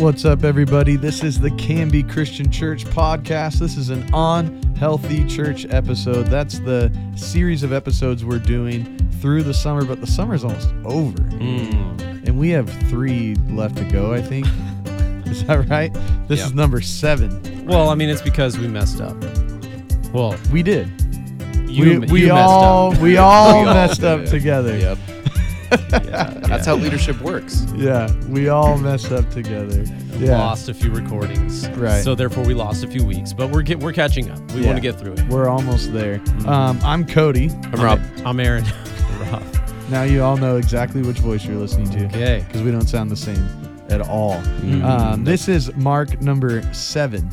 What's up, everybody? This is the Canby Christian Church podcast. This is an on healthy church episode. That's the series of episodes we're doing through the summer, but the summer's almost over. Mm. And we have three left to go, I think. is that right? This Yep. is number seven. Well, I mean, it's because we messed up. Well, We did. you, we we messed all up. we all We all messed up together. Yep. Yeah, That's how leadership works. Yeah, we all messed up together. Yeah. lost a few recordings. Right. So therefore, we lost a few weeks, but we're get, we're catching up. We Yeah. want to get through it. We're almost there. Mm-hmm. Um, I'm Cody. I'm Rob. I'm Aaron. Rob. Now you all know exactly which voice you're listening to. Okay. because we don't sound the same at all. Mm-hmm. Um, this is Mark number seven.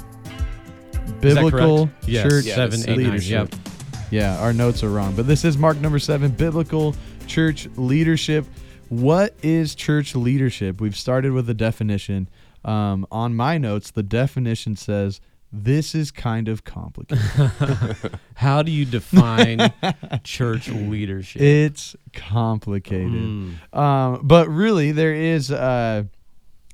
Biblical correct? Yes. church Yeah, Seven, eight, nine. leadership. Yep. Yeah, our notes are wrong, but this is Mark number seven. Biblical church leadership. What is church leadership? We've started with a definition. Um, on my notes, the definition says this is kind of complicated. How do you define church leadership? it's complicated. Mm. Um, but really, there is uh,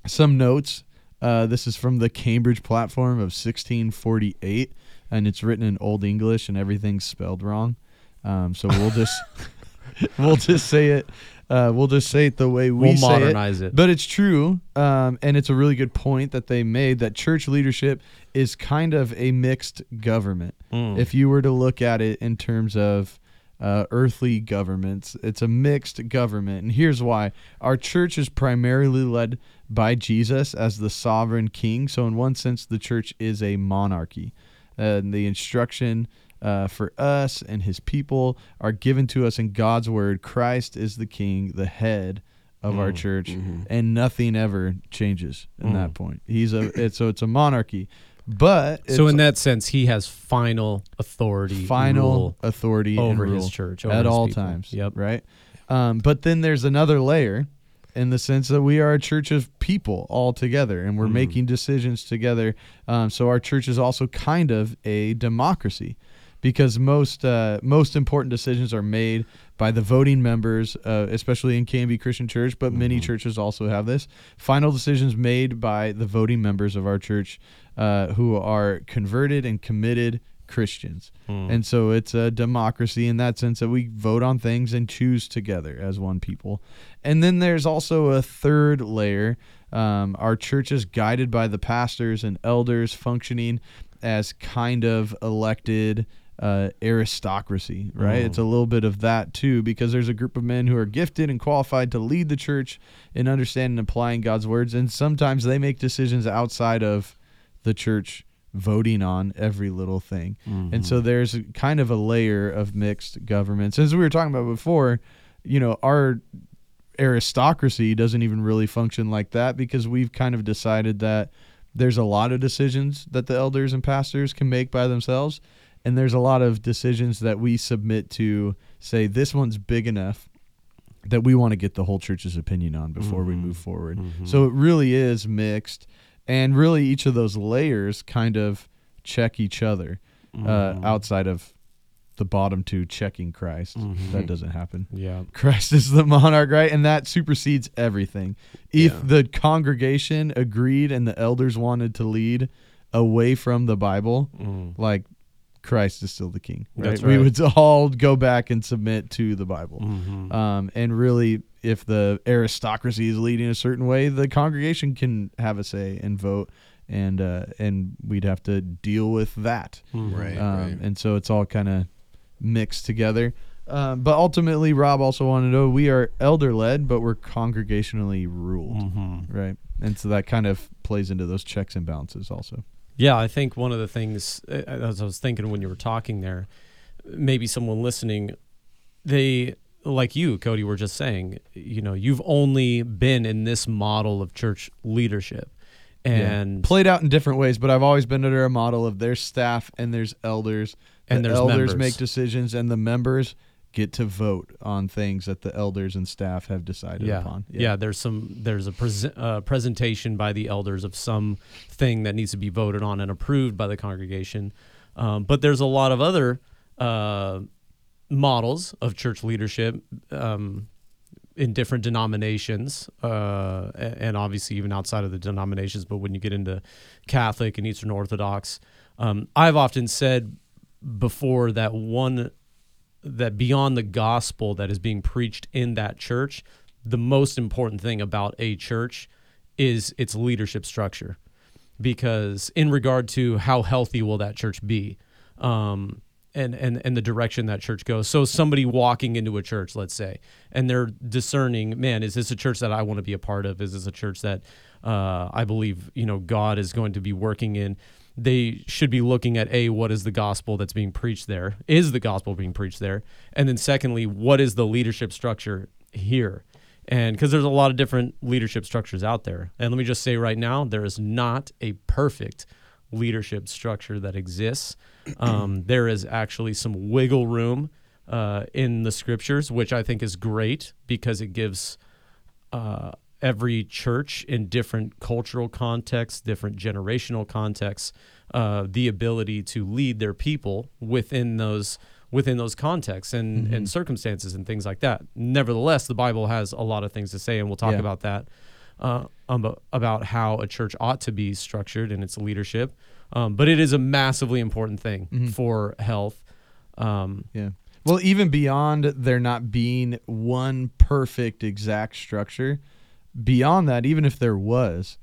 some notes. Uh, this is from the Cambridge platform of 1648, and it's written in Old English, and everything's spelled wrong. Um, so we'll just we'll just say it. Uh, we'll just say it the way we We'll say modernize it. it. But it's true, um, and it's a really good point that they made that church leadership is kind of a mixed government Mm. if you were to look at it in terms of uh, earthly governments, it's a mixed government. And here's why our church is primarily led by Jesus as the sovereign king. So, in one sense, the church is a monarchy. And the instruction uh, for us and his people are given to us in God's word. Christ is the king, the head of our church, and nothing ever changes in that point. He's a it's, so it's a monarchy. But so in that sense, he has final authority, final authority over his church, over at his all people. times. Yep. Right. Um, but then there's another layer in the sense that we are a church of people all together and we're Mm-hmm. making decisions together. Um, so our church is also kind of a democracy because most uh, most important decisions are made by the voting members, uh, especially in Canby Christian Church, but many Mm-hmm. churches also have this. Final decisions made by the voting members of our church uh, who are converted and committed Christians. Hmm. And so it's a democracy in that sense that we vote on things and choose together as one people. And then there's also a third layer. Um, our church is guided by the pastors and elders functioning as kind of elected uh, aristocracy, right? It's a little bit of that too, because there's a group of men who are gifted and qualified to lead the church in understanding and applying God's words. And sometimes they make decisions outside of the church voting on every little thing. And so there's kind of a layer of mixed governments. As we were talking about before, you know, our aristocracy doesn't even really function like that because we've kind of decided that there's a lot of decisions that the elders and pastors can make by themselves and there's a lot of decisions that we submit to say this one's big enough that we want to get the whole church's opinion on before we move mm-hmm. forward. Mm-hmm. So it really is mixed, and really each of those layers kind of check each other uh, mm-hmm. outside of the bottom two checking Christ. That doesn't happen. Yeah. Christ is the monarch, right? And that supersedes everything. If Yeah. the congregation agreed and the elders wanted to lead away from the Bible, mm. like Christ is still the king, right? That's We would all go back and submit to the Bible. Mm-hmm. Um, and really, if the aristocracy is leading a certain way, the congregation can have a say and vote, and uh, and we'd have to deal with that. Right, Um, right. And so it's all kind of mixed together. Um, but ultimately, Rob also wanted to know we are elder led, but we're congregationally ruled, Mm-hmm. right? And so that kind of plays into those checks and balances also. Yeah, I think one of the things, as I was thinking when you were talking there, maybe someone listening, they, like you, Cody, were just saying, you know, you've only been in this model of church leadership. And played out in different ways, but I've always been under a model of there's staff and there's elders, And the there's elders members. make decisions, and the members get to vote on things that the elders and staff have decided yeah, upon. yeah, there's some there's a uh, presentation by the elders of some thing that needs to be voted on and approved by the congregation. Um, but there's a lot of other uh, models of church leadership. Um, in different denominations, uh, and obviously even outside of the denominations. But when you get into Catholic and Eastern Orthodox, um, I've often said before that one that beyond the gospel that is being preached in that church, the most important thing about a church is its leadership structure. Because in regard to how healthy will that church be, um, and, and and the direction that church goes. So somebody walking into a church, let's say, and they're discerning, man, is this a church that I want to be a part of? Is this a church that uh, I believe you know God is going to be working in? They should be looking at a what is the gospel that's being preached there? Is the gospel being preached there? And then secondly, what is the leadership structure here? And because there's a lot of different leadership structures out there, and let me just say right now, there is not a perfect leadership structure that exists. Um, there is actually some wiggle room uh, in the scriptures, which I think is great because it gives uh, every church in different cultural contexts, different generational contexts, uh, the ability to lead their people within those within those contexts and, and circumstances and things like that. Nevertheless, the Bible has a lot of things to say, and we'll talk Yeah. about that uh, um, about how a church ought to be structured in its leadership. Um, but it is a massively important thing for health. Um, Yeah. Well, even beyond there not being one perfect exact structure, beyond that, even if there was,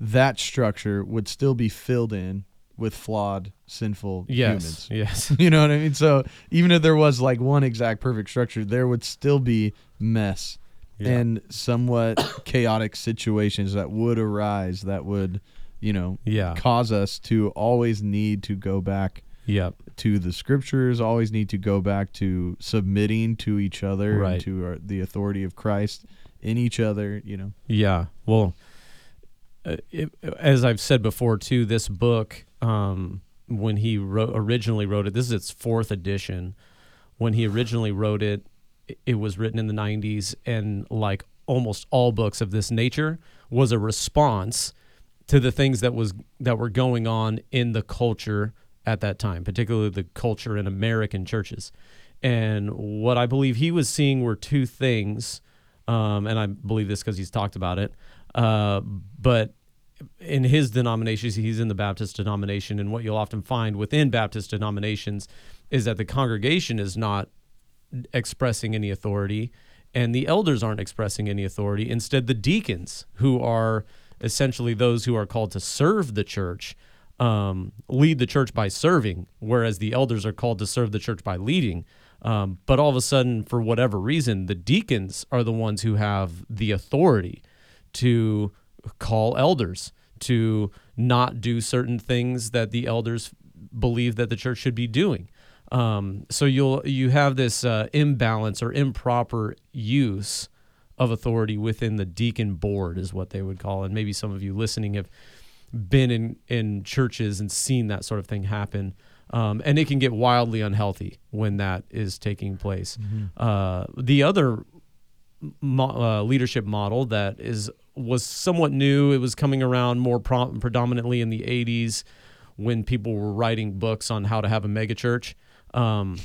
that structure would still be filled in with flawed, sinful yes, humans. yes, You know what I mean? So even if there was like one exact perfect structure, there would still be mess Yeah. and somewhat chaotic situations that would arise that would, you know, yeah, cause us to always need to go back yep, to the scriptures, always need to go back to submitting to each other Right. and to our, the authority of Christ in each other, you know. yeah. Well, uh, it, as I've said before, too, this book, um, when he wrote originally wrote it, this is its fourth edition. When he originally wrote it, it- was written in the '90s, and like almost all books of this nature, was a response to the things that was that were going on in the culture at that time, particularly the culture in American churches. And what I believe he was seeing were two things, um, and I believe this because he's talked about it. Uh, but in his denominations, he's in the Baptist denomination, and what you'll often find within Baptist denominations is that the congregation is not expressing any authority and the elders aren't expressing any authority. Instead the deacons who are essentially those who are called to serve the church um, lead the church by serving whereas the elders are called to serve the church by leading um, but all of a sudden for whatever reason the deacons are the ones who have the authority to call elders to not do certain things that the elders believe that the church should be doing um, so you'll you have this uh, imbalance or improper use of authority within the deacon board is what they would call it. And maybe some of you listening have been in in churches and seen that sort of thing happen. Um, and it can get wildly unhealthy when that is taking place. Uh, the other mo- uh, leadership model that is was somewhat new. It was coming around more pro- predominantly in the '80s when people were writing books on how to have a megachurch. Um,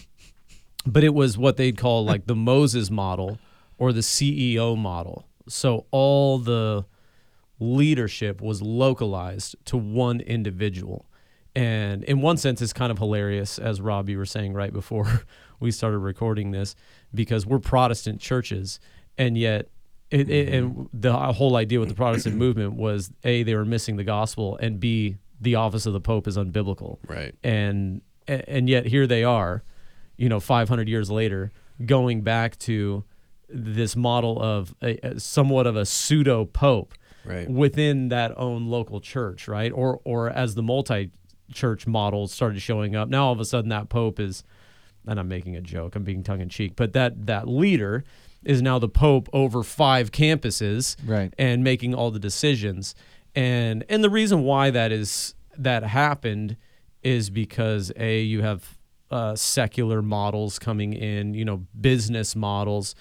but it was what they'd call like the Moses model or the CEO model. So all the leadership was localized to one individual. And in one sense, it's kind of hilarious, as Rob, you were saying right before we started recording this, because we're Protestant churches, and yet, it, it, and mm-hmm. the whole idea with the Protestant movement was a they were missing the gospel, and b the office of the Pope is unbiblical Right. and and yet here they are you know 500 years later going back to this model of a, a- somewhat of a pseudo pope Right. within that own local church right or or as the multi church models started showing up now all of a sudden that pope is and I'm making a joke I'm being tongue in cheek but that that leader is now the pope over five campuses Right. and making all the decisions. And and the reason why that is that happened is because a you have uh, secular models coming in, you know, business models.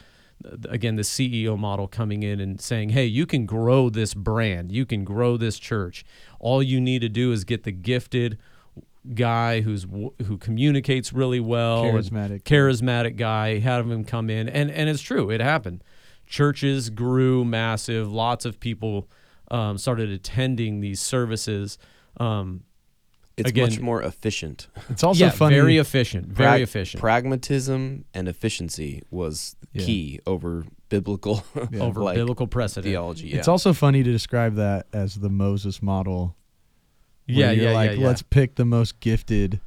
Again, the CEO model coming in and saying, "Hey, you can grow this brand. You can grow this church. All you need to do is get the gifted guy who's who communicates really well, Charismatic. charismatic guy, have him come in, and and it's true, it happened. churches grew massive. Lots of people um, started attending these services. Um, It's Again- much more efficient. It's also yeah, funny. very efficient, very Prag- efficient. Pragmatism and efficiency was Yeah. key over biblical Yeah. over like, biblical precedent. theology. Yeah. It's also funny to describe that as the Moses model. where Yeah, you're yeah, like, yeah, yeah. Let's pick the most gifted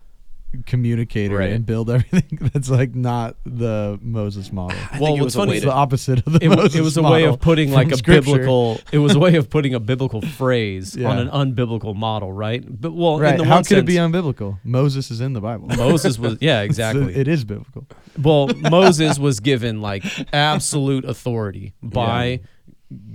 communicator Right. and build everything. That's like not the Moses model. I Well, think it what's was funny way It's the opposite of the it, wa- Moses it was a way of putting like a Scripture. biblical it was a way of putting a biblical phrase Yeah. on an unbiblical model right but well Right? in the How one could it be unbiblical? Moses is in the Bible. moses was yeah exactly it is biblical. well moses was given like absolute authority by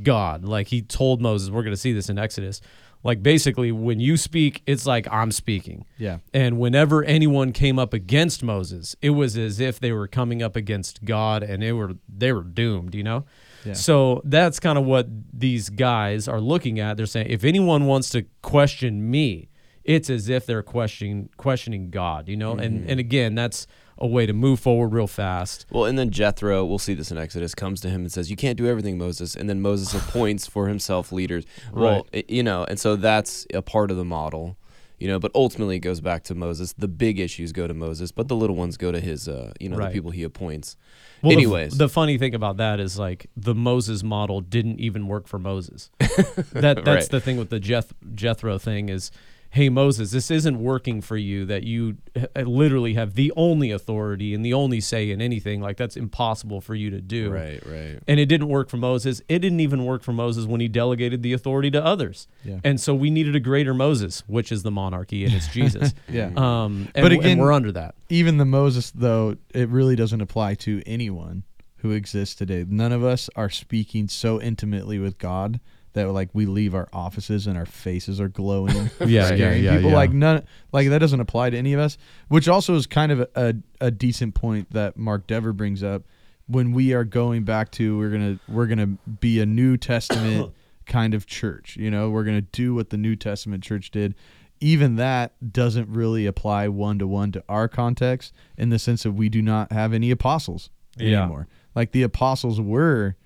god like he told moses we're going to see this in exodus like basically when you speak it's like i'm speaking Yeah. and whenever anyone came up against Moses, it was as if they were coming up against God and they were they were doomed, you know? Yeah. So that's kind of what these guys are looking at. They're saying if anyone wants to question me, it's as if they're questioning questioning God, you know? And mm-hmm. and again, that's a way to move forward real fast. Well, and then Jethro, we'll see this in Exodus, comes to him and says, "You can't do everything, Moses." And then Moses appoints for himself leaders. Well, i- you know, and so that's a part of the model, you know. But ultimately, it goes back to Moses. The big issues go to Moses, but the little ones go to his, uh, you know, Right. the people he appoints. Well, the Anyways, the, funny thing about that is like the Moses model didn't even work for Moses. that that's Right. the thing with the Jeth, Jethro thing is, hey Moses, this isn't working for you. That you literally have the only authority and the only say in anything. Like that's impossible for you to do. right, right. And it didn't work for Moses. It didn't even work for Moses when he delegated the authority to others. Yeah. And so we needed a greater Moses, which is the monarchy and it's Jesus. Yeah. Um, and, But again, again- we're under that. Even the Moses, though, it really doesn't apply to anyone who exists today. None of us are speaking so intimately with God that like we leave our offices and our faces are glowing, Yeah, scaring yeah, yeah, people. yeah. Like none, like that doesn't apply to any of us. Which also is kind of a, a, a decent point that Mark Dever brings up when we are going back to we're gonna we're gonna be a New Testament kind of church. You know, we're gonna do what the New Testament church did. Even that doesn't really apply one to one to our context in the sense that we do not have any apostles Yeah. anymore. Like the apostles were,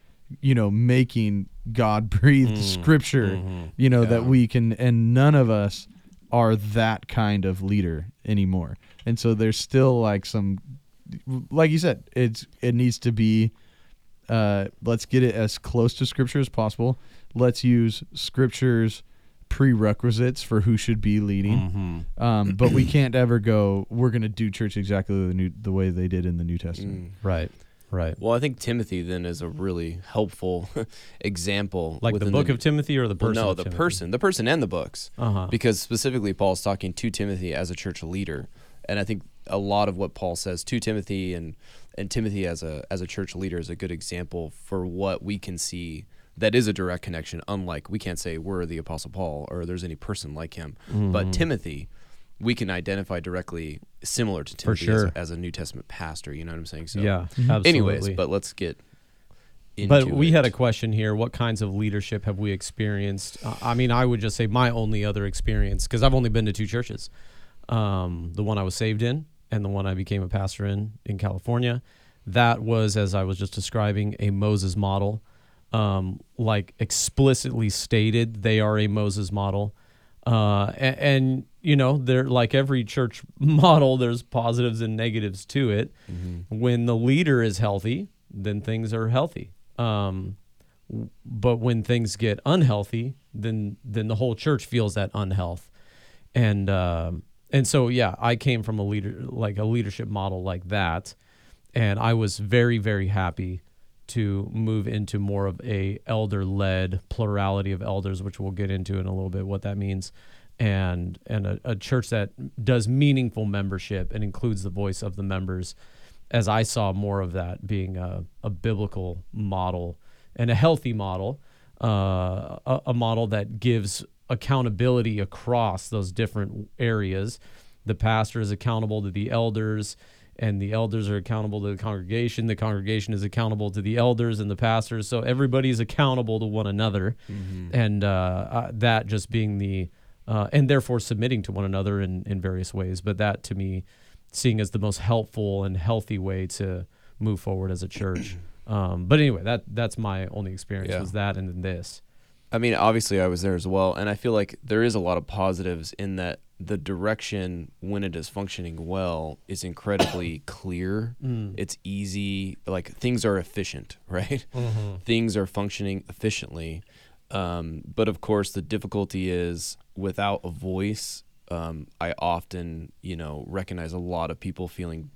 you know, making God breathed scripture, you know, that we can, and none of us are that kind of leader anymore. And so there's still like some, like you said, it's it needs to be. Uh, let's get it as close to scripture as possible. Let's use scripture's prerequisites for who should be leading. Um, but we can't ever go. We're going to do church exactly the new the way they did in the New Testament. Right. Right. Well, I think Timothy then is a really helpful example. Like the book of Timothy or the Well, person? no, the Timothy? person, the person, and the books. Uh-huh. Because specifically, Paul's talking to Timothy as a church leader, and I think a lot of what Paul says to Timothy and and Timothy as a as a church leader is a good example for what we can see that is a direct connection. Unlike we can't say we're the Apostle Paul or there's any person like him, Mm-hmm. but Timothy. We can identify directly similar to Timothy as, sure. a, as a New Testament pastor. You know what I'm saying? So, yeah. Absolutely. Anyways, but let's get. Into but we it. had a question here. What kinds of leadership have we experienced? Uh, I mean, I would just say my only other experience, because I've only been to two churches um, the one I was saved in and the one I became a pastor in in California. That was, as I was just describing, a Moses model. Um, like explicitly stated, they are a Moses model. Uh, and, and, you know, they're like every church model, there's positives and negatives to it. When the leader is healthy, then things are healthy. Um, but when things get unhealthy, then then the whole church feels that unhealth, and um, and so yeah, I came from a leader like a leadership model like that, and I was very very happy to move into more of a elder led plurality of elders, which we'll get into in a little bit what that means, and and a, a church that does meaningful membership and includes the voice of the members as I saw more of that being a, a biblical model and a healthy model, uh, a, a model that gives accountability across those different areas. The pastor is accountable to the elders, and the elders are accountable to the congregation. The congregation is accountable to the elders and the pastors. So everybody's accountable to one another, and uh, uh, that just being the uh, and therefore submitting to one another in, in various ways. But that to me, seeing as the most helpful and healthy way to move forward as a church. Um, but anyway, that that's my only experience Yeah. was that and then this. I mean, obviously, I was there as well, and I feel like there is a lot of positives in that the direction when it is functioning well is incredibly clear. It's easy, like things are efficient, right? Things are functioning efficiently, um, but of course, the difficulty is without a voice. Um, I often, you know, recognize a lot of people feeling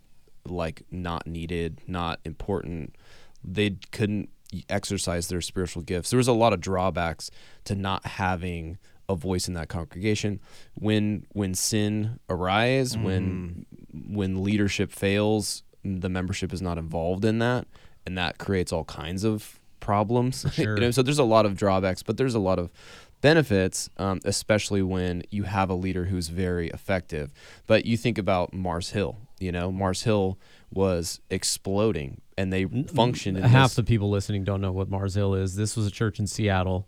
like not needed, not important. They couldn't exercise their spiritual gifts. There was a lot of drawbacks to not having a voice in that congregation. When when sin arise, when when leadership fails, the membership is not involved in that, and that creates all kinds of problems. Sure. you know, so there's a lot of drawbacks, but there's a lot of benefits, um, especially when you have a leader who's very effective. But you think about Mars Hill. You know, Mars Hill was exploding, and they functioned. In Half this, the people listening don't know what Mars Hill is. This was a church in Seattle,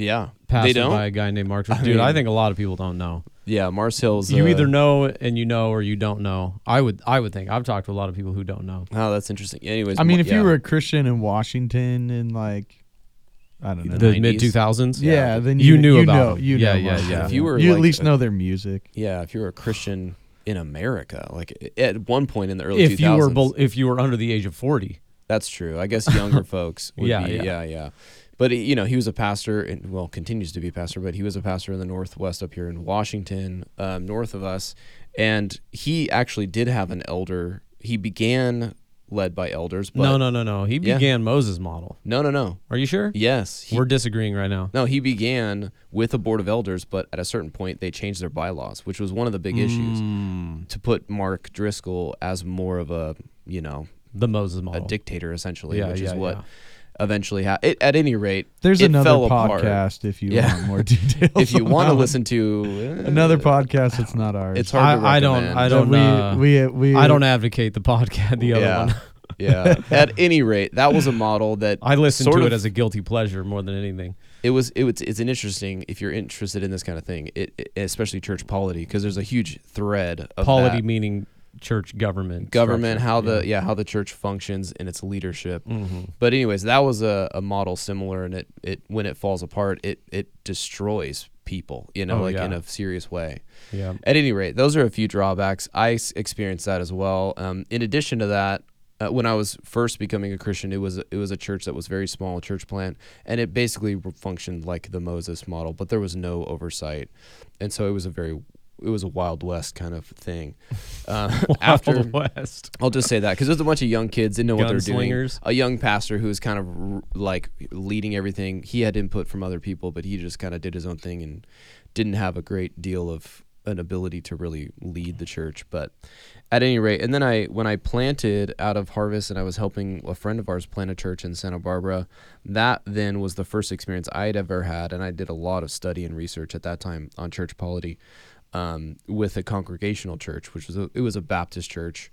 yeah, pastored they don't. by a guy named Mark. I Dude, I think a lot of people don't know. yeah, Mars Hill's. you uh, either know and you know, or you don't know. I would, I would think. I've talked to a lot of people who don't know. Oh, that's interesting. Anyways, I mean, mo- if you were a Christian in Washington in like, I don't know, The The mid two thousands. yeah, then You you, knew you about know, them. you Yeah, know yeah, Mars Hill. yeah. If you were you like at least a- know their music. yeah, if you were a Christian in America, like at one point in the early If 2000s, you were, bel- if you were under the age of forty, That's true. I guess younger folks would Yeah, be, yeah. yeah, yeah. But you know, he was a pastor, and well, continues to be a pastor. But he was a pastor in the Northwest up here in Washington, um, north of us, and he actually did have an elder. He began led by elders, but no, no, no, no. He Yeah. began Moses' model. no, no, no. Are you sure? Yes, he, We're disagreeing right now. no. He began with a board of elders, but at a certain point, they changed their bylaws, which was one of the big issues. Mm, To put Mark Driscoll as more of a, you know, the Moses model a dictator essentially, Yeah, which is yeah, what yeah. eventually happened. At any rate, There's it another fell apart. podcast if you Yeah. want more details. if you want to listen to uh, another podcast, it's not ours. it's hard to I, I don't. I don't. we, uh, we, we, I don't advocate the podcast. The other yeah, one. yeah. At any rate, that was a model that I listened sort to of, it as a guilty pleasure more than anything. it was it was it's an interesting if you're interested in this kind of thing, it, it- especially church polity because there's a huge thread of Polity that. meaning church government. government structure. how the yeah how the church functions and its leadership. Mhm. But anyways, that was a, a model similar, and it, it when it falls apart, it it destroys people, you know, Oh, like yeah. in a serious way. Yeah. At any rate, those are a few drawbacks. i experienced that as well. Um, in addition to that, uh, when I was first becoming a Christian, it was it was a church that was very small, a church plant, and it basically functioned like the Moses model, but there was no oversight, and so it was a very it was a wild west kind of thing. Uh, after Wild West. I'll just say that because there's a bunch of young kids didn't know what they're doing. A young pastor who was kind of r- like leading everything. He had input from other people, but he just kind of did his own thing and didn't have a great deal of an ability to really lead the church. But at any rate, and then I when I planted out of harvest and I was helping a friend of ours plant a church in Santa Barbara, that then was the first experience I'd ever had, and I did a lot of study and research at that time on church polity. Um, with a congregational church, which was a, it was a Baptist church,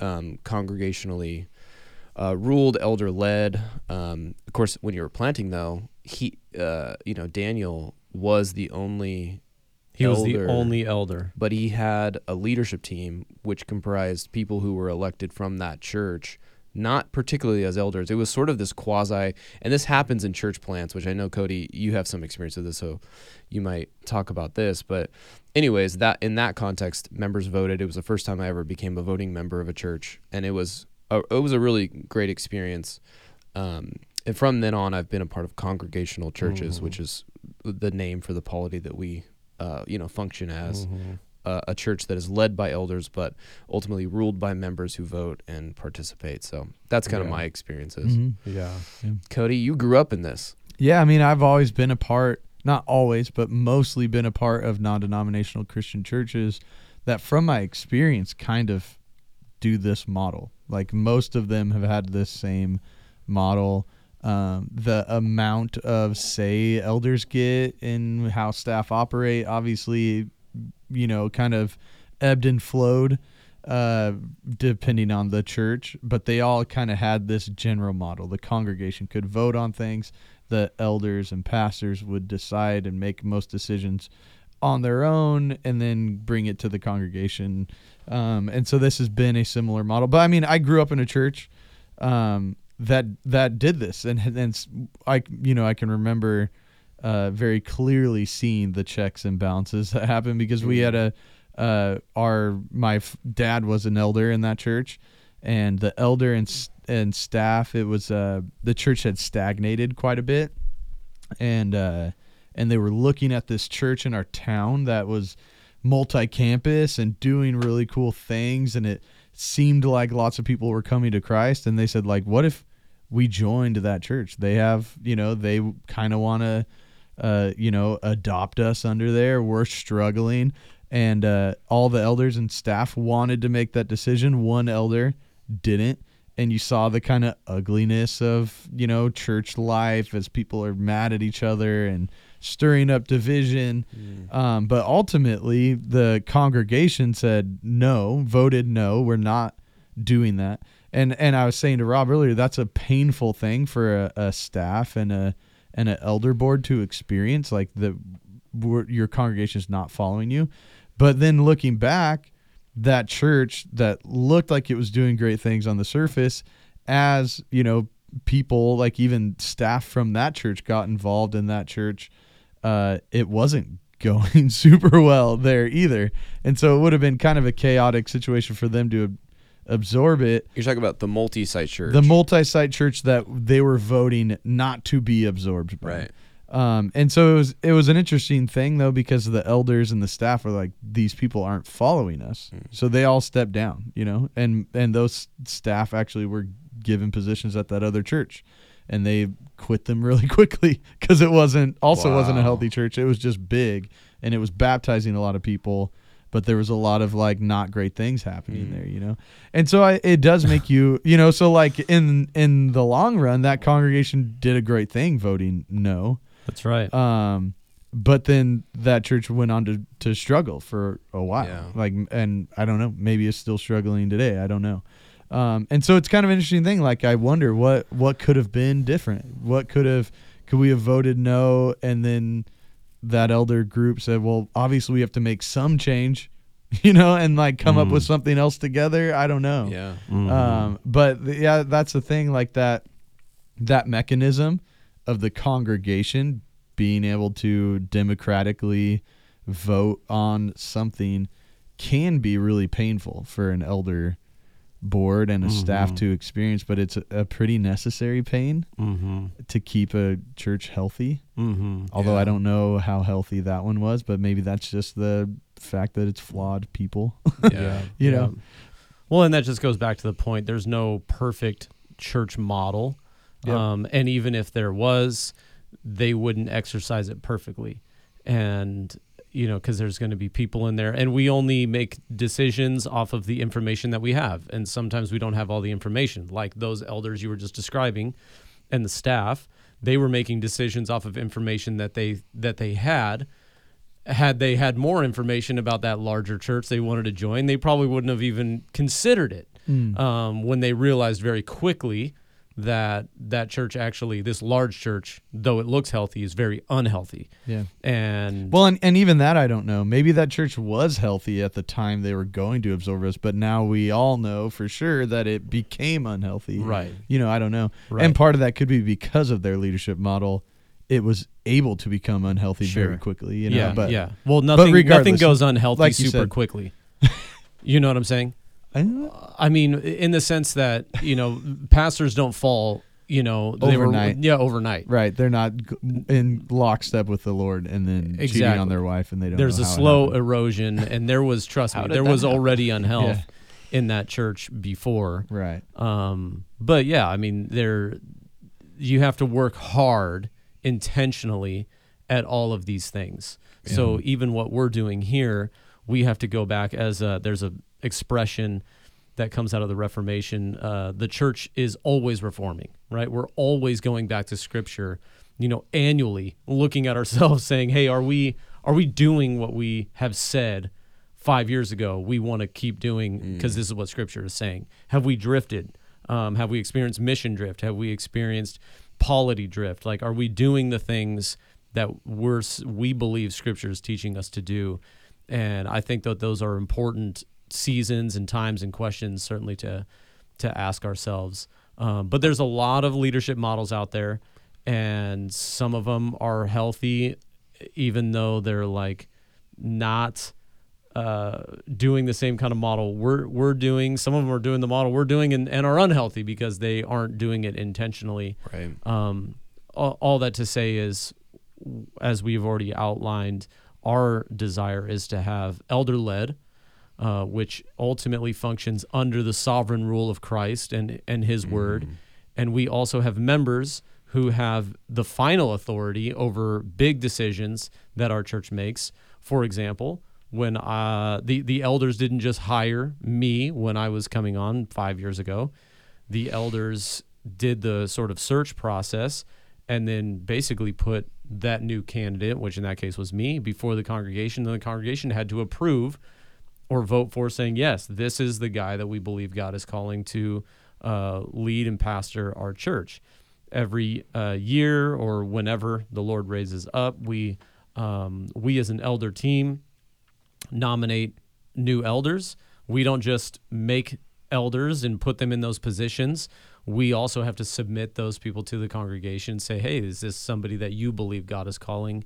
um, congregationally uh, ruled, elder led. Um, of course, when you were planting, though, he, uh, you know, Daniel was the only He was the only elder. but he had a leadership team which comprised people who were elected from that church. Not particularly as elders. It was sort of this quasi, and this happens in church plants, which I know, Cody, you have some experience with this, so you might talk about this. But, anyways, that in that context, members voted. It was the first time I ever became a voting member of a church, and it was a, it was a really great experience. Um, and from then on, I've been a part of congregational churches, which is the name for the polity that we, uh, you know, function as Mm-hmm. Uh, a church that is led by elders, but ultimately ruled by members who vote and participate. So that's kind of my experiences. Mhm. Yeah. Cody, you grew up in this. Yeah, I mean, I've always been a part, not always, but mostly been a part of non denominational Christian churches that, from my experience, kind of do this model. Like most of them have had this same model. Um, the amount of say elders get in how staff operate, obviously, you know, kind of ebbed and flowed uh, depending on the church, but they all kind of had this general model. The congregation could vote on things, the elders and pastors would decide and make most decisions on their own and then bring it to the congregation. Um, and so this has been a similar model. But I mean, I grew up in a church um, that that did this, and s- I you know I can remember uh, very clearly seeing the checks and balances that happened because we had a uh, our my f- dad was an elder in that church, and the elder and s- and staff it was uh, the church had stagnated quite a bit, and uh, and they were looking at this church in our town that was multi-campus and doing really cool things and it seemed like lots of people were coming to Christ and they said like what if we joined that church? They have you know they kind of want to uh, you know adopt us under there. We're struggling. And uh, all the elders and staff wanted to make that decision. One elder didn't. And you saw the kind of ugliness of you know church life as people are mad at each other and stirring up division. Um, but ultimately the congregation said no voted no. We're not doing that. And and i was saying to rob earlier that's a painful thing for a, a staff and a and an elder board to experience like the your congregation is not following you. But then looking back that church that looked like it was doing great things on the surface as you know people like even staff from that church got involved in that church uh it wasn't going super well there either. And so it would have been kind of a chaotic situation for them to absorb it You're talking about the multi-site church. the multi-site church that they were voting not to be absorbed by. Right. Um, and so it was it was an interesting thing though because the elders and the staff were like these people aren't following us, so they all stepped down, you know, and and those staff actually were given positions at that other church, and they quit them really quickly because it wasn't also wasn't a healthy church. It was just big and it was baptizing a lot of people, but there was a lot of like not great things happening there, you know. And so I, it does make you, you know, so like in in the long run, that congregation did a great thing voting no. That's right. Um, but then that church went on to, to struggle for a while. Yeah. Like, and I don't know, maybe it's still struggling today. I don't know. Um, and so it's kind of an interesting thing. Like, I wonder what, what could have been different. What could have, could we have voted no? And then that elder group said, well, obviously we have to make some change, you know, and like come up with something else together. I don't know. yeah. Um, but th- yeah, that's the thing. Like that, that mechanism of the congregation being able to democratically vote on something can be really painful for an elder board and a staff to experience. But it's a, a pretty necessary pain mm-hmm. to keep a church healthy. Mm-hmm. Although Yeah. I don't know how healthy that one was, but maybe that's just the fact that it's flawed people. Yeah. you know. Well, and that just goes back to the point. There's no perfect church model, Yep. um, and even if there was, they wouldn't exercise it perfectly, and you know, because there's going to be people in there, and we only make decisions off of the information that we have, and sometimes we don't have all the information. Like those elders you were just describing, and the staff, they were making decisions off of information that they that they had had they had more information about that larger church they wanted to join, they probably wouldn't have even considered it. Mm. Um, when they realized very quickly that that church actually, this large church, though it looks healthy, is very unhealthy. Yeah. And Well, and, and even that I don't know. Maybe that church was healthy at the time they were going to absorb us, but now we all know for sure that it became unhealthy. Right. You know, I don't know. Right. And part of that could be because of their leadership model. It was able to become unhealthy very quickly. You know, yeah, but yeah. Well, nothing nothing goes unhealthy like super said- quickly. you know what I'm saying? I- mean, in the sense that you know, pastors don't fall. You know, they were- Overnight. yeah, overnight. right. They're not in lockstep with the Lord and then cheating on their wife and they don't there's a slow erosion and there was trust me there was happen? already unhealth Yeah. in that church before Right. um but yeah i mean there you have to work hard intentionally at all of these things so even what we're doing here we have to go back as a, there's a expression that comes out of the reformation uh, the church is always reforming right? We're always going back to scripture you know annually looking at ourselves saying hey are we are we doing what we have said five years ago we want to keep doing because this is what scripture is saying? Have we drifted? Um, have we experienced mission drift? Have we experienced polity drift? Like are we doing the things that we're we believe scripture is teaching us to do? And i think that those are important seasons and times and questions certainly to to ask ourselves Um, but there's a lot of leadership models out there, and some of them are healthy, even though they're like not uh, doing the same kind of model we're we're doing. Some of them are doing the model we're doing and, and are unhealthy because they aren't doing it intentionally. Right. Um, all, all that to say is, as we've already outlined, our desire is to have elder led, uh, which ultimately functions under the sovereign rule of Christ and and His Word, and we also have members who have the final authority over big decisions that our church makes. For example, when uh, the the elders didn't just hire me when I was coming on five years ago, the elders did the sort of search process and then basically put that new candidate, which in that case was me, before the congregation. And the congregation had to approve or vote for, saying, yes, this is the guy that we believe God is calling to uh, lead and pastor our church. Every uh, year or whenever the Lord raises up, we um, we as an elder team nominate new elders. We don't just make elders and put them in those positions. We also have to submit those people to the congregation and say, hey, is this somebody that you believe God is calling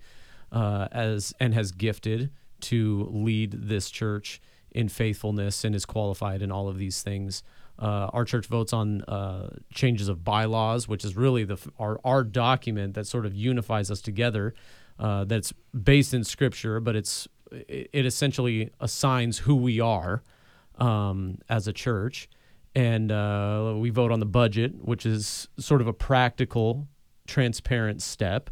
uh, as and has gifted to lead this church in faithfulness and is qualified in all of these things? Uh, our church votes on uh, changes of bylaws, which is really the our, our document that sort of unifies us together. Uh, that's based in Scripture, but it's it, essentially assigns who we are um, as a church, and uh, we vote on the budget, which is sort of a practical, transparent step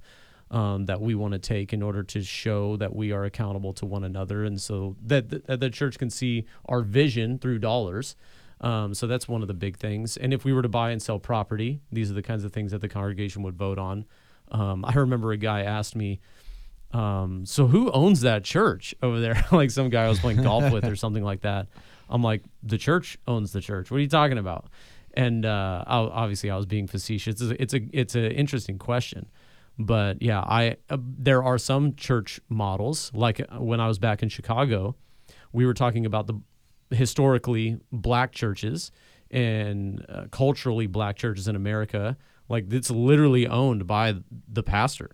um, that we want to take in order to show that we are accountable to one another, and so that, that the church can see our vision through dollars. Um, so that's one of the big things. And if we were to buy and sell property, these are the kinds of things that the congregation would vote on. Um, I remember a guy asked me, um, "So who owns that church over there?" like some guy I was playing golf with or something like that. I'm like, "The church owns the church. What are you talking about?" And uh, obviously, I was being facetious. It's a, it's a it's an interesting question, but yeah, I uh, there are some church models. Like uh, when I was back in Chicago, we were talking about the historically black churches and uh, culturally black churches in America. Like it's literally owned by the pastor,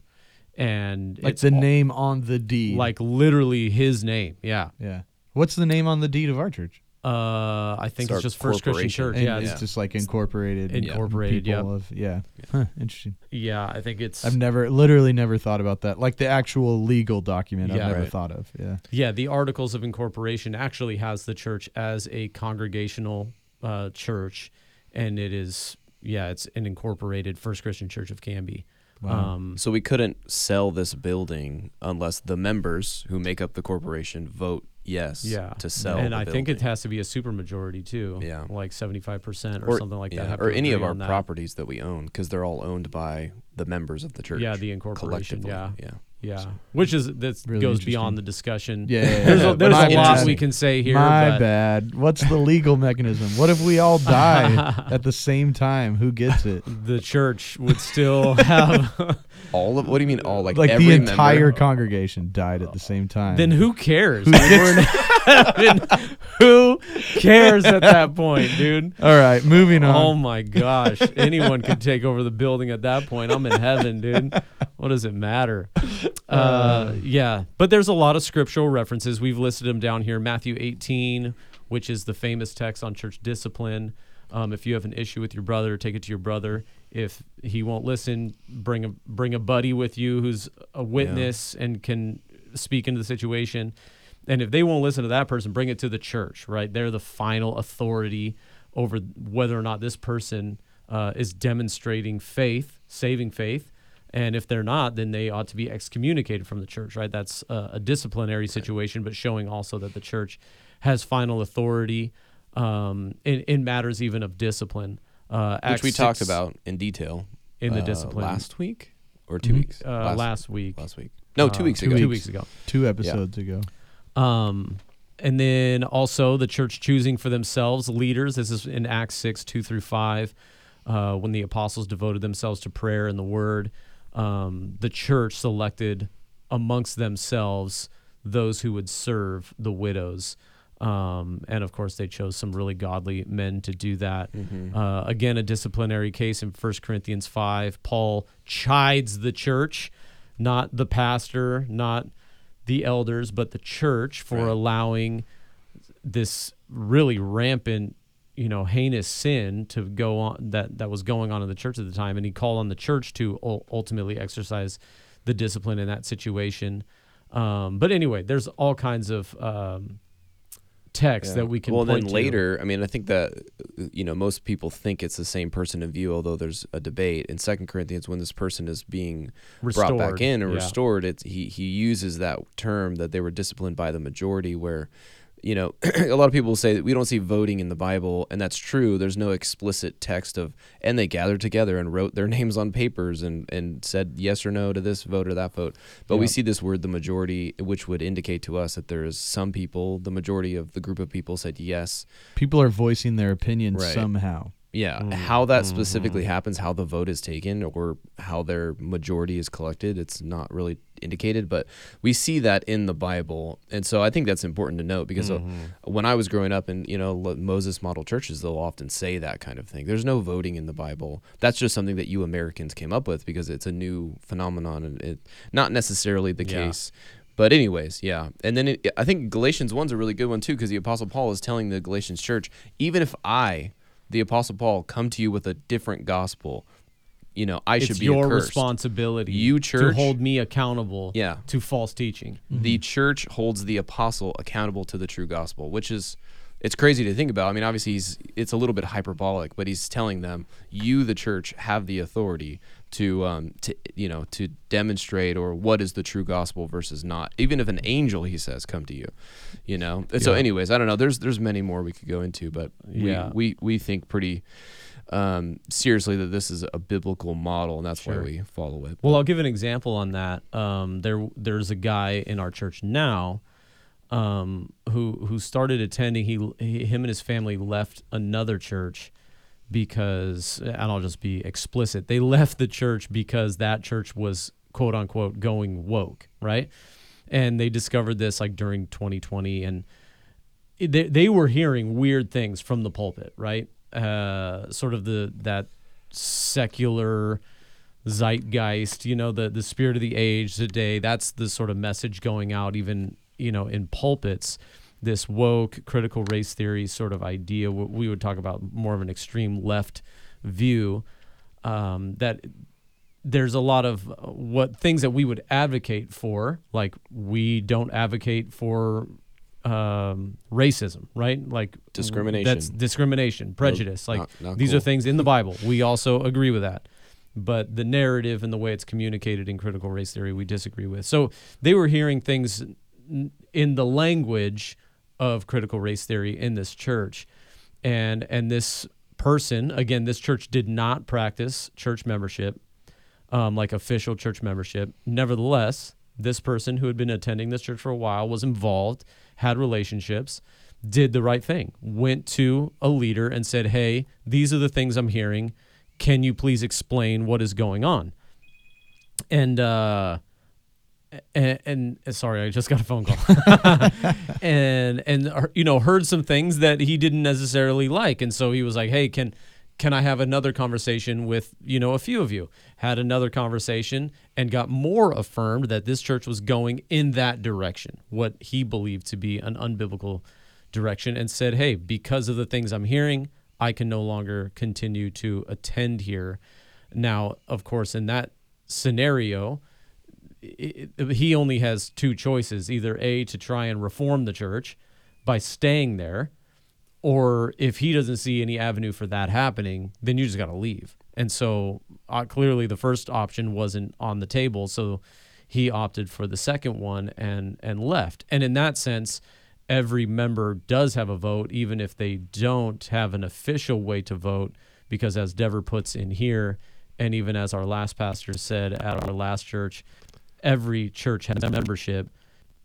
and Like it's the all- name on the deed. like literally his name. Yeah. yeah. What's the name on the deed of our church? Uh, I think It's it's, just First Christian. Church. And Yeah. it's It's, just like incorporated. Incorporated, people yep. Of, yeah. Huh, interesting. yeah. I think it's I've never, literally never thought about that. Like the actual legal document, Yeah. I've never Right. thought of. Yeah. yeah. The Articles of Incorporation actually has the church as a congregational uh, church, and it is yeah, it's an incorporated First Christian Church of Canby. Wow. Um, So we couldn't sell this building unless the members who make up the corporation vote yes yeah, to sell. and I think it has to be a super majority too. Yeah. like seventy five percent or, or something like that. yeah, to or any of our on that. properties that we own because they're all owned by the members of the church. Yeah, the incorporation. collectively. Yeah, yeah. yeah. Which is that Really goes beyond the discussion. Yeah. yeah, There's a, there's a lot bad. we can say here. My but bad. What's the legal mechanism? What if we all die at the same time? Who gets it? The church would still have. All of what do you mean all like Like every the member? entire congregation died at the same time. then who cares? dude? We're in heaven. who cares at that point, dude? All right, moving on. Oh my gosh. Anyone could take over the building at that point. I'm in heaven, dude. What does it matter? Uh, yeah. But there's a lot of scriptural references. We've listed them down here. Matthew 18, which is the famous text on church discipline. Um, if you have an issue with your brother, take it to your brother. If he won't listen, bring a bring a buddy with you who's a witness and can speak into the situation. And if they won't listen to that person, bring it to the church. Right? They're the final authority over whether or not this person uh, is demonstrating faith, saving faith. And if they're not, then they ought to be excommunicated from the church, right? That's a, a disciplinary situation, but showing also that the church has final authority um, in, in matters even of discipline. Uh, which Acts we talked 6 about in detail in the uh, discipline last week or 2 Mhm. weeks. uh, last, week. last week. No, two Uh, weeks two ago. Two weeks. weeks ago. Two episodes ago. Um, and then also the church choosing for themselves leaders. This is in Acts 6, 2 through 5, uh, when the apostles devoted themselves to prayer and the word. Um, the church selected amongst themselves those who would serve the widows. Um, and of course, they chose some really godly men to do that. Mm-hmm. Uh, again, a disciplinary case in 1 Corinthians 5. Paul chides the church, not the pastor, not the elders, but the church for Right. allowing this really rampant, you know, heinous sin to go on that that was going on in the church at the time, and he called on the church to ultimately exercise the discipline in that situation. Um, but anyway, there's all kinds of um, texts Yeah. that we can. Well, then point to. later, I mean, I think that you know most people think it's the same person in view, although there's a debate in Second Corinthians when this person is being brought back in and yeah. restored. It's he he uses that term that they were disciplined by the majority, where you know a lot of people say that we don't see voting in the Bible, and that's true. There's no explicit text of and they gathered together and wrote their names on papers and and said yes or no to this vote or that vote. But we see this word the majority, which would indicate to us that there is some people, the majority of the group of people said yes. People are voicing their opinion Right. somehow. Yeah, Mm, how that specifically mhm. happens, how the vote is taken, or how their majority is collected, it's not really indicated. But we see that in the Bible, and so I think that's important to note because uh, Mm-hmm. when I was growing up in you know Moses model churches, they'll often say that kind of thing. There's no voting in the Bible. That's just something that you Americans came up with because it's a new phenomenon, and it not necessarily the Yeah. case. But anyways, yeah, and then it, I think Galatians one's a really good one too because the Apostle Paul is telling the Galatians church, even if I, the Apostle Paul, come to you with a different gospel, you know, I should be your accursed. responsibility You church to hold me accountable Yeah. to false teaching. The mm-hmm. church holds the apostle accountable to the true gospel, which is it's crazy to think about. I mean, obviously he's it's a little bit hyperbolic, but he's telling them, you the church have the authority to um to you know, to demonstrate or what is the true gospel versus not. Even if an angel he says come to you, you know. And So anyways, I don't know. There's there's many more we could go into, but Yeah. we, we we think pretty um, seriously that this is a biblical model, and that's Sure. why we follow it. Well, I'll give an example on that. Um, there, there's a guy in our church now um, who who started attending. He, he, him and his family left another church because, and I'll just be explicit. They left the church because that church was quote unquote going woke, right? And they discovered this like during 2020, and they, they were hearing weird things from the pulpit, right? Uh, sort of the that secular zeitgeist, you know, the the spirit of the age today. That's the sort of message going out, even you know, in pulpits. This woke critical race theory sort of idea. What we would talk about more of an extreme left view. Um, that there's a lot of uh, what things that we would advocate for, like we don't advocate for um, racism, right? Like Discrimination. That's discrimination, prejudice. like not- not these are things in the Bible. We also agree with that. But the narrative and the way it's communicated in critical race theory, we disagree with. So they were hearing things in the language of critical race theory in this church, and and this person again, this church did not practice church membership, um, like official church membership. Nevertheless, this person who had been attending this church for a while was involved, had relationships, did the right thing, went to a leader and said, Hey, these are the things I'm hearing. Can you please explain what is going on? And, uh, and, and sorry, I just got a phone call, and and you know heard some things that he didn't necessarily like, and so he was like, "Hey, can can I have another conversation with you know a few of you?" Had another conversation and got more affirmed that this church was going in that direction, what he believed to be an unbiblical direction, and said, "Hey, because of the things I'm hearing, I can no longer continue to attend here." Now, of course, in that scenario, i i he only has two choices either A, to try and reform the church by staying there, or if he doesn't see any avenue for that happening, then you just got to leave. And so uh, clearly the first option wasn't on the table. So he opted for the second one and, and left. And in that sense, every member does have a vote, even if they don't have an official way to vote, because as Dever puts in here, and even as our last pastor said at our last church, every church has a membership.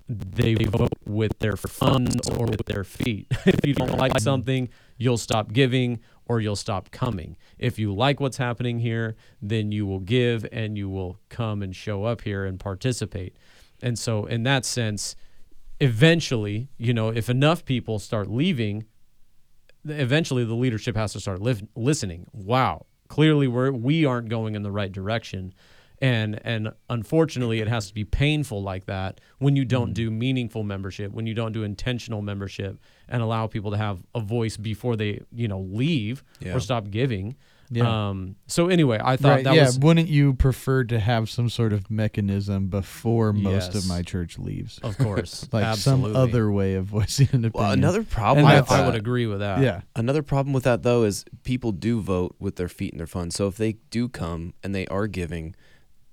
They vote with their funds or with their feet. if you don't like something, you'll stop giving or you'll stop coming. If you like what's happening here, then you will give and you will come and show up here and participate. And so, in that sense, eventually, you know, if enough people start leaving, eventually the leadership has to start liv- listening. Wow, clearly we're we aren't going in the right direction. And and unfortunately, it has to be painful like that when you don't do meaningful membership, when you don't do intentional membership, and allow people to have a voice before they you know leave Yeah. or stop giving. Yeah. Um, so anyway, I thought Right, that yeah, was wouldn't you prefer to have some sort of mechanism before most Yes. of my church leaves? of course like absolutely. some other way of voicing an opinion. Well, another problem I, with that's- I would agree with that. yeah. Another problem with that though is people do vote with their feet and their funds. So if they do come and they are giving,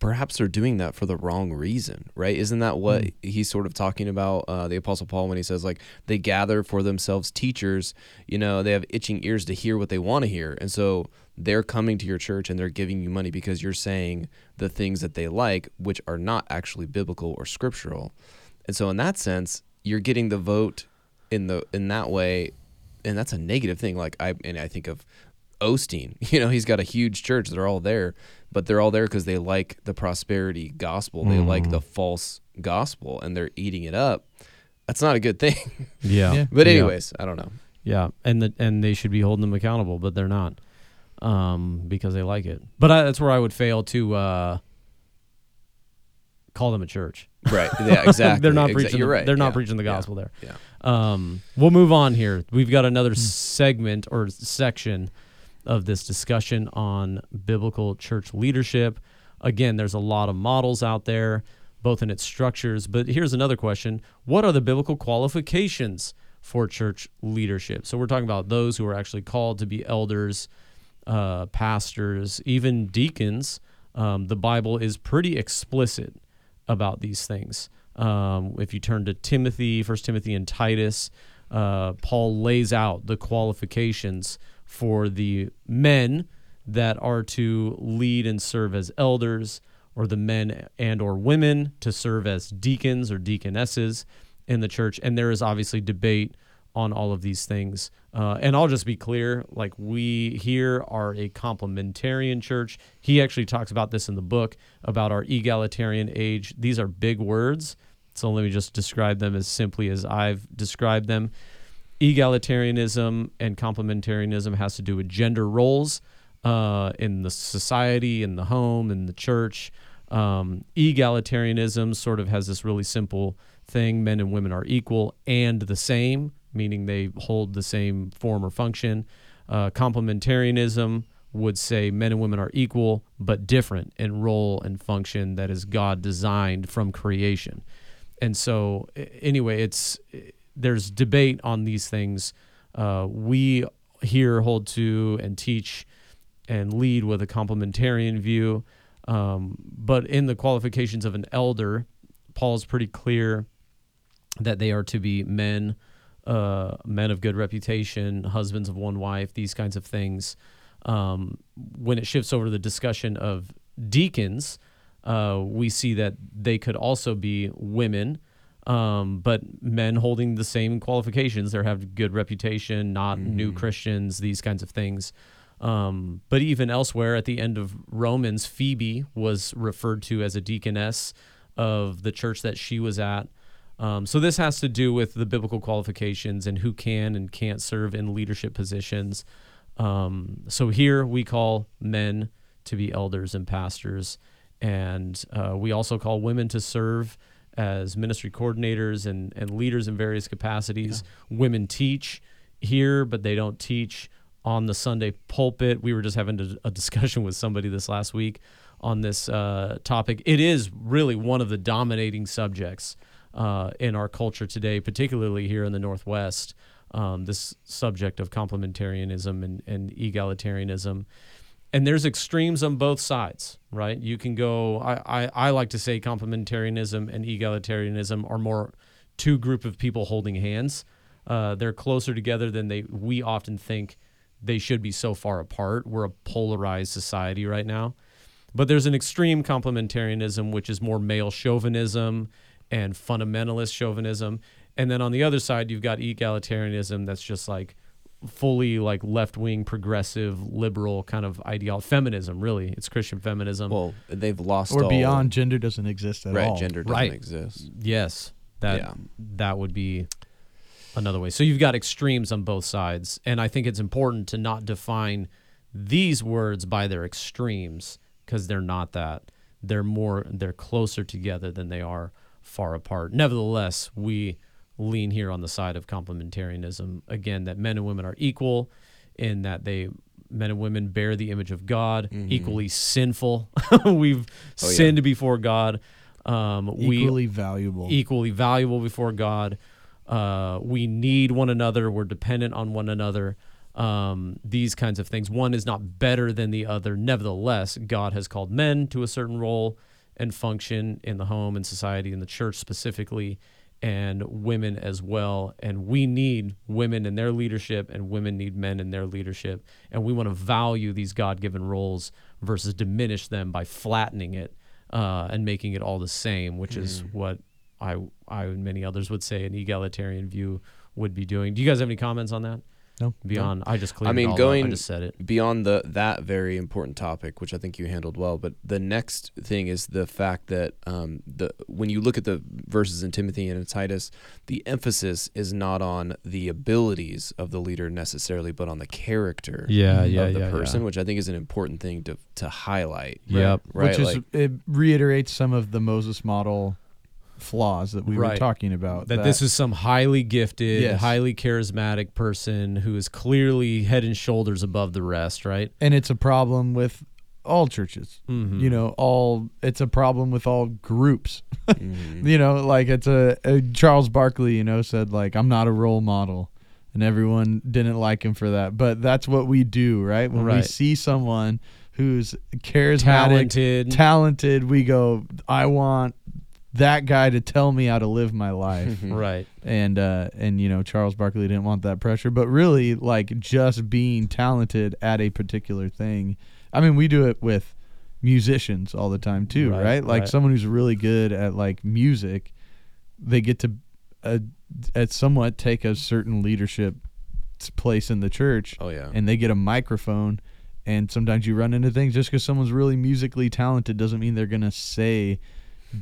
perhaps they're doing that for the wrong reason, right? Isn't that what he's sort of talking about, uh, the Apostle Paul, when he says like they gather for themselves teachers? You know, they have itching ears to hear what they want to hear, and so they're coming to your church and they're giving you money because you're saying the things that they like, which are not actually biblical or scriptural. And so in that sense, you're getting the vote in the in that way and that's a negative thing. Like I and I think of Osteen. You know, he's got a huge church. They're all there, but they're all there because they like the prosperity gospel. They like the false gospel, and they're eating it up. That's not a good thing. Yeah. Yeah. but Yeah. anyways, I don't know. Yeah, and the, and they should be holding them accountable, but they're not, um, because they like it. But I, that's where I would fail to uh, call them a church. Right? Yeah, exactly. they're not Exa- preaching. You're the, right. They're not Yeah. preaching the Yeah. gospel there. Yeah. Um, we'll move on here. We've got another segment or section of this discussion on biblical church leadership. Again, there's a lot of models out there, both in its structures. But here's another question What are the biblical qualifications for church leadership? So we're talking about those who are actually called to be elders, uh, pastors, even deacons. Um, the Bible is pretty explicit about these things. Um, if you turn to Timothy, First Timothy, and Titus, uh, Paul lays out the qualifications for the men that are to lead and serve as elders, or the men and or women to serve as deacons or deaconesses in the church. And there is obviously debate on all of these things. Uh, and I'll just be clear like, we here are a complementarian church. He actually talks about this in the book about our egalitarian age. These are big words. So let me just describe them as simply as I've described them. Egalitarianism and complementarianism has to do with gender roles uh, in the society, in the home, in the church. Um, egalitarianism sort of has this really simple thing men and women are equal and the same, meaning they hold the same form or function. Uh, complementarianism would say men and women are equal but different in role and function that is God designed from creation. And so, anyway, it's there's debate on these things. Uh, we here hold to and teach and lead with a complementarian view. Um, but in the qualifications of an elder, Paul's pretty clear that they are to be men, uh, men of good reputation, husbands of one wife, these kinds of things. Um, when it shifts over to the discussion of deacons, uh, we see that they could also be women, um, but men holding the same qualifications. They have good reputation, not new Christians, these kinds of things. Um, but even elsewhere, at the end of Romans, Phoebe was referred to as a deaconess of the church that she was at. Um, so this has to do with the biblical qualifications and who can and can't serve in leadership positions. Um, so here we call men to be elders and pastors, and uh, we also call women to serve as ministry coordinators and, and leaders in various capacities. Women teach here, but they don't teach on the Sunday pulpit. We were just having a, a discussion with somebody this last week on this uh, topic. It is really one of the dominating subjects uh, in our culture today, particularly here in the Northwest. Um, this subject of complementarianism and, and egalitarianism. And there's extremes on both sides, right? You can go, I, I, I like to say complementarianism and egalitarianism are more two group of people holding hands. Uh, they're closer together than they we often think they should be so far apart. We're a polarized society right now. But there's an extreme complementarianism, which is more male chauvinism and fundamentalist chauvinism. And then on the other side, you've got egalitarianism that's just like fully like left wing, progressive, liberal kind of ideology. Feminism, really. It's Christian feminism. Well, they've lost Or all- beyond gender doesn't exist at right. all. Gender doesn't Right. exist. yes. That Yeah. that would be another way. So you've got extremes on both sides, and I think it's important to not define these words by their extremes because they're not that. They're more they're closer together than they are far apart. Nevertheless, we lean here on the side of complementarianism again that men and women are equal in that they men and women bear the image of God, equally sinful. We've Oh, yeah. sinned before God. Um, we Equally valuable. equally valuable before God. Uh, we need one another. We're dependent on one another. Um, these kinds of things. One is not better than the other. Nevertheless, God has called men to a certain role and function in the home and society, in the church specifically, and women as well. And we need women in their leadership, and women need men in their leadership. And we want to value these God given roles versus diminish them by flattening it uh, and making it all the same, which is what I, I and many others would say an egalitarian view would be doing. Do you guys have any comments on that? No. Beyond, I just cleared I mean, it all going up. I just said it. beyond the that very important topic, which I think you handled well. But the next thing is the fact that um, the when you look at the verses in Timothy and in Titus, the emphasis is not on the abilities of the leader necessarily, but on the character Yeah, yeah, of the yeah, person, yeah. which I think is an important thing to to highlight. Yep. Right, Which is like- it reiterates some of the Moses model flaws that we were talking about. That, this is some highly gifted, Yes. highly charismatic person who is clearly head and shoulders above the rest, right? and it's a problem with all churches. Mm-hmm. You know, all it's a problem with all groups. Mhm. you know, like it's a, a Charles Barkley, you know, said like I'm not a role model. And everyone didn't like him for that. But that's what we do, right? When we see someone who's charismatic, talented. talented, we go, I want that guy to tell me how to live my life. right. and uh and you know Charles Barkley didn't want that pressure but really like just being talented at a particular thing I mean we do it with musicians all the time too Right, right, like right. someone who's really good at like music they get to uh, at somewhat take a certain leadership place in the church Oh yeah. and they get a microphone and sometimes you run into things just because someone's really musically talented doesn't mean they're gonna say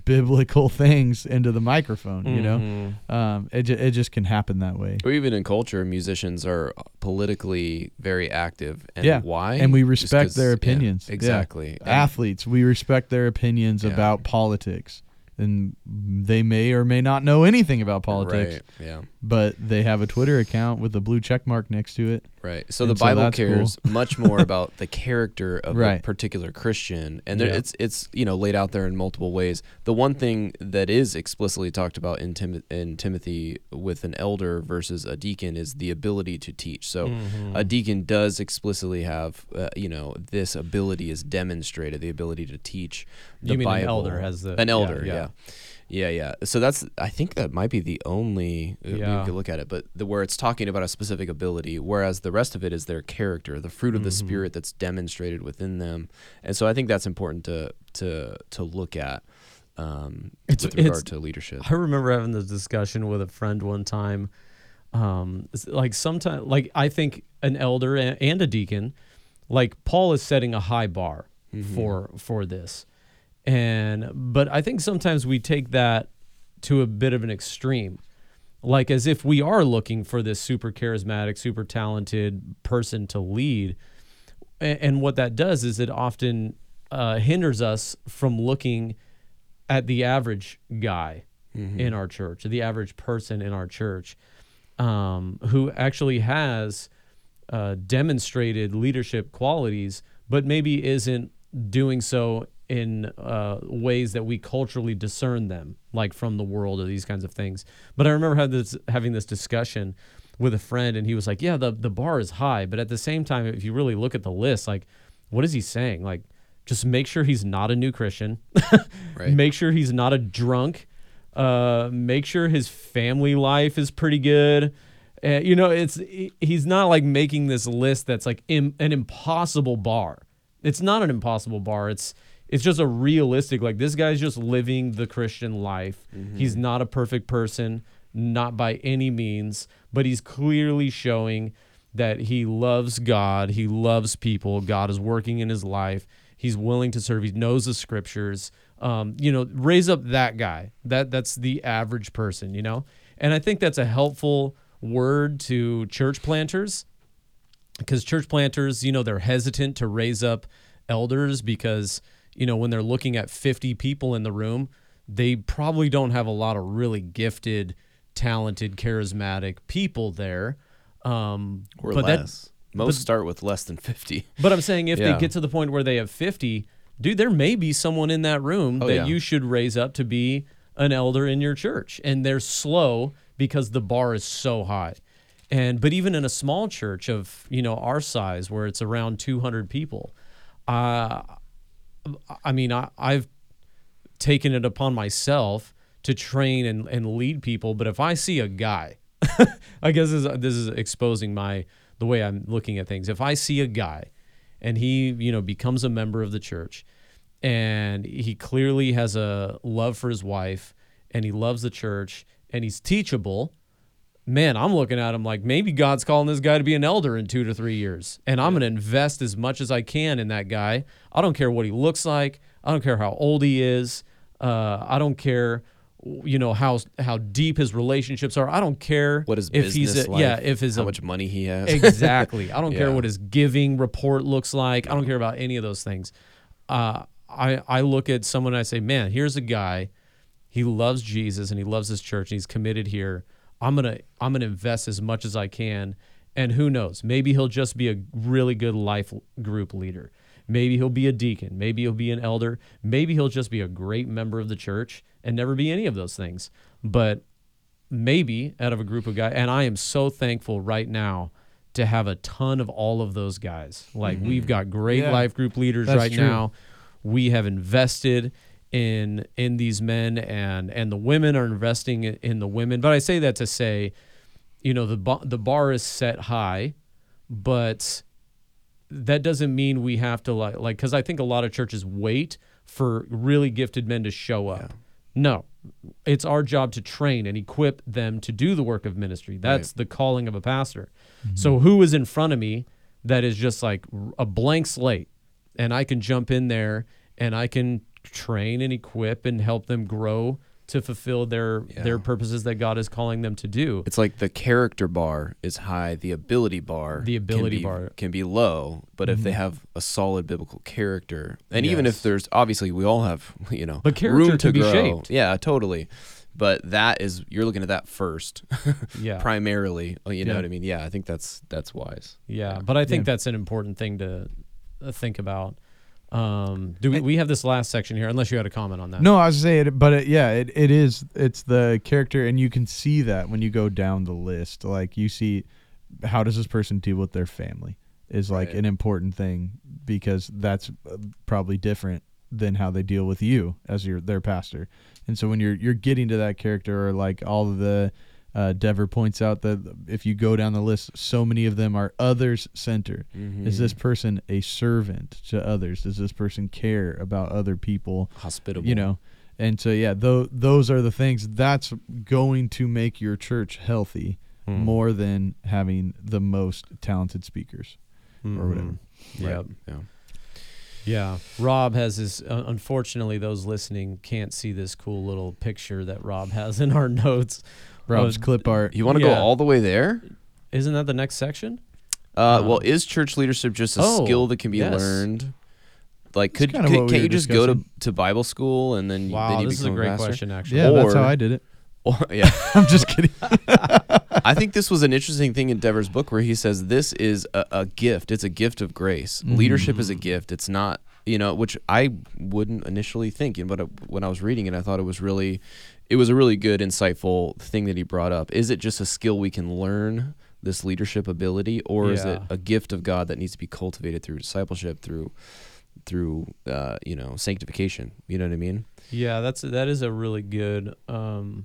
biblical things into the microphone you know Mhm. um, it, ju- it just can happen that way. or even in culture, musicians are politically very active. And Yeah, why? and we respect their opinions. Yeah. exactly. And- Athletes, we respect their opinions Yeah. about politics. And they may or may not know anything about politics, Right. Yeah. But they have a Twitter account with a blue check mark next to it. Right. So And the so Bible that's cares much more about the character of a particular Christian, and there, Yeah. it's it's you know laid out there in multiple ways. The one thing that is explicitly talked about in Tim- in Timothy with an elder versus a deacon is the ability to teach. So Mm-hmm. a deacon does explicitly have uh, you know this ability is demonstrated, the ability to teach. The You mean an elder has the- an elder, yeah. yeah. Yeah, yeah. Yeah. So that's I think that might be the only uh, Yeah. we could look at it, but the where it's talking about a specific ability, whereas the rest of it is their character, the fruit of the Mm-hmm. spirit that's demonstrated within them, and so I think that's important to to to look at um, It's- with regard to leadership. I remember having this discussion with a friend one time. Um, like sometimes, like I think an elder and a deacon, like Paul is setting a high bar for for this, and but I think sometimes we take that to a bit of an extreme, like as if we are looking for this super charismatic, super talented person to lead, and what that does is it often uh, hinders us from looking at the average guy in our church, the average person in our church, um, who actually has uh, demonstrated leadership qualities, but maybe isn't doing so in uh, ways that we culturally discern them, like from the world or these kinds of things. But I remember having this, having this discussion with a friend, and he was like, "Yeah, the the bar is high, but at the same time, if you really look at the list, like, what is he saying? Like, just make sure he's not a new Christian." Right. Make sure he's not a drunk. Uh, make sure his family life is pretty good. Uh, you know, it's he's not like making this list that's like Im- an impossible bar. It's not an impossible bar. It's it's just a realistic like this guy's just living the Christian life. He's not a perfect person, not by any means, but he's clearly showing that he loves God, he loves people, God is working in his life. He's willing to serve. He knows the scriptures. Um, you know, raise up that guy. That that's the average person, you know? And I think that's a helpful word to church planters because church planters, you know, they're hesitant to raise up elders because, you know, when they're looking at 50 people in the room, they probably don't have a lot of really gifted, talented, charismatic people there. Um, or but that- less. Most start with less than 50. but I'm saying if Yeah. they get to the point where they have 50, dude, there may be someone in that room Oh, that yeah. you should raise up to be an elder in your church. And they're slow because the bar is so high. And but even in a small church of, you know, our size where it's around 200 people, uh I mean, I, I've taken it upon myself to train and, and lead people, but if I see a guy, I guess this is, this is exposing my the way I'm looking at things. If I see a guy and he, you know, becomes a member of the church and he clearly has a love for his wife and he loves the church and he's teachable, man, I'm looking at him like maybe God's calling this guy to be an elder in two to three years. And I'm going to invest as much as I can in that guy. I don't care what he looks like. I don't care how old he is. Uh, I don't care, you know, how how deep his relationships are. I don't care What his if business he's a, life, yeah, if his how a- much money he has. exactly. I don't care what his giving report looks like. I don't care about any of those things. Uh, I I look at someone and I say, man, here's a guy. He loves Jesus and he loves his church and he's committed here. I'm gonna I'm gonna invest as much as I can. And who knows? Maybe he'll just be a really good life group leader. Maybe he'll be a deacon. Maybe he'll be an elder. Maybe he'll just be a great member of the church and never be any of those things. But maybe out of a group of guys. And I am so thankful right now to have a ton of all of those guys. Like we've mm-hmm. got great Yeah. life group leaders right true. now. We have invested in in these men and and the women are investing in, the women. But I say that to say, you know, the ba- the bar is set high, but that doesn't mean we have to like like because I think a lot of churches wait for really gifted men to show up. No, it's our job to train and equip them to do the work of ministry. That's the calling of a pastor. Mm-hmm. So who is in front of me that is just like a blank slate, and I can jump in there and I can train and equip and help them grow to fulfill their their purposes that God is calling them to do. It's like the character bar is high, the ability bar The ability can be, bar. can be low, but if they have a solid biblical character, and even if there's obviously we all have you know But character room to can be grow. shaped. yeah, totally. But that is you're looking at that first, Yeah. primarily. uh, You know Yeah. what I mean? Yeah, I think that's that's wise. Yeah, but I think Yeah. that's an important thing to uh, think about. Um, do we, we have this last section here? Unless you had a comment on that. No, I was saying, it, but it, yeah, it, it is. It's the character, and you can see that when you go down the list. Like you see, how does this person deal with their family is like Right. an important thing because that's uh, probably different than how they deal with you as your their pastor. And so when you're you're getting to that character, or like all of the uh, Dever points out that if you go down the list, so many of them are others centered. Is this person a servant to others? Does this person care about other people? hospitable? you know and so yeah tho- those are the things that's going to make your church healthy Hmm. more than having the most talented speakers or whatever. Right. Yep. Yeah. Yeah. Rob has his. Uh, unfortunately, those listening can't see this cool little picture that Rob has in our notes. Rob's Uh, clip art You want to go all the way there? Isn't that the next section? Uh, Uh, well, is church leadership just a oh, skill that can be yes. learned? Like, could, could can't were you just go to, to Bible school and then, you- then Wow, you this is a great pastor? question. Actually, yeah that's how i did it Or, yeah, i'm just kidding I think this was an interesting thing in Dever's book where he says this is a, a gift. It's a gift of grace. Mhm. Leadership is a gift. It's not, you know, which I wouldn't initially think. And but uh, when I was reading it, I thought it was really, it was a really good, insightful thing that he brought up. Is it just a skill we can learn? This leadership ability, or is it a gift of God that needs to be cultivated through discipleship, through, through, uh, you know, sanctification? You know what I mean? yeah, that's that is a really good. Um,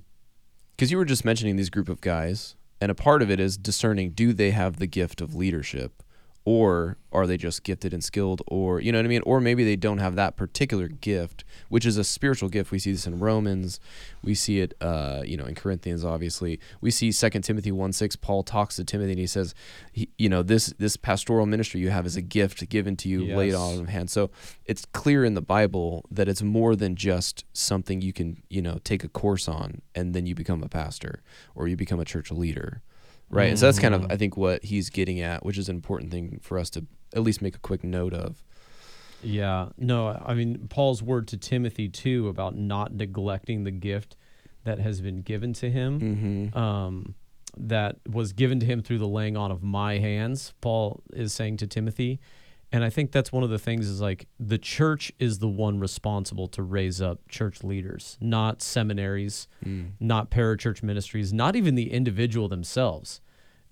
because you were just mentioning these group of guys and a part of it is discerning do they have the gift of leadership or are they just gifted and skilled or you know what i mean? Or maybe they don't have that particular gift which is a spiritual gift. We see this in romans. We see it uh, you know in corinthians obviously. We see 2 timothy 1 6 paul talks to timothy and he says he, you know this this pastoral ministry you have is a gift given to you laid on of hand. So it's clear in the bible that it's more than just something you can you know take a course on and then you become a pastor or you become a church leader right and so that's kind of Mhm. i think what he's getting at which is an important thing for us to at least make a quick note of Yeah, no, I mean Paul's word to Timothy too about not neglecting the gift that has been given to him, mm-hmm. um, that was given to him through the laying on of my hands. Paul is saying to Timothy, and I think that's one of the things is like the church is the one responsible to raise up church leaders, not seminaries, mm. not parachurch ministries, not even the individual themselves.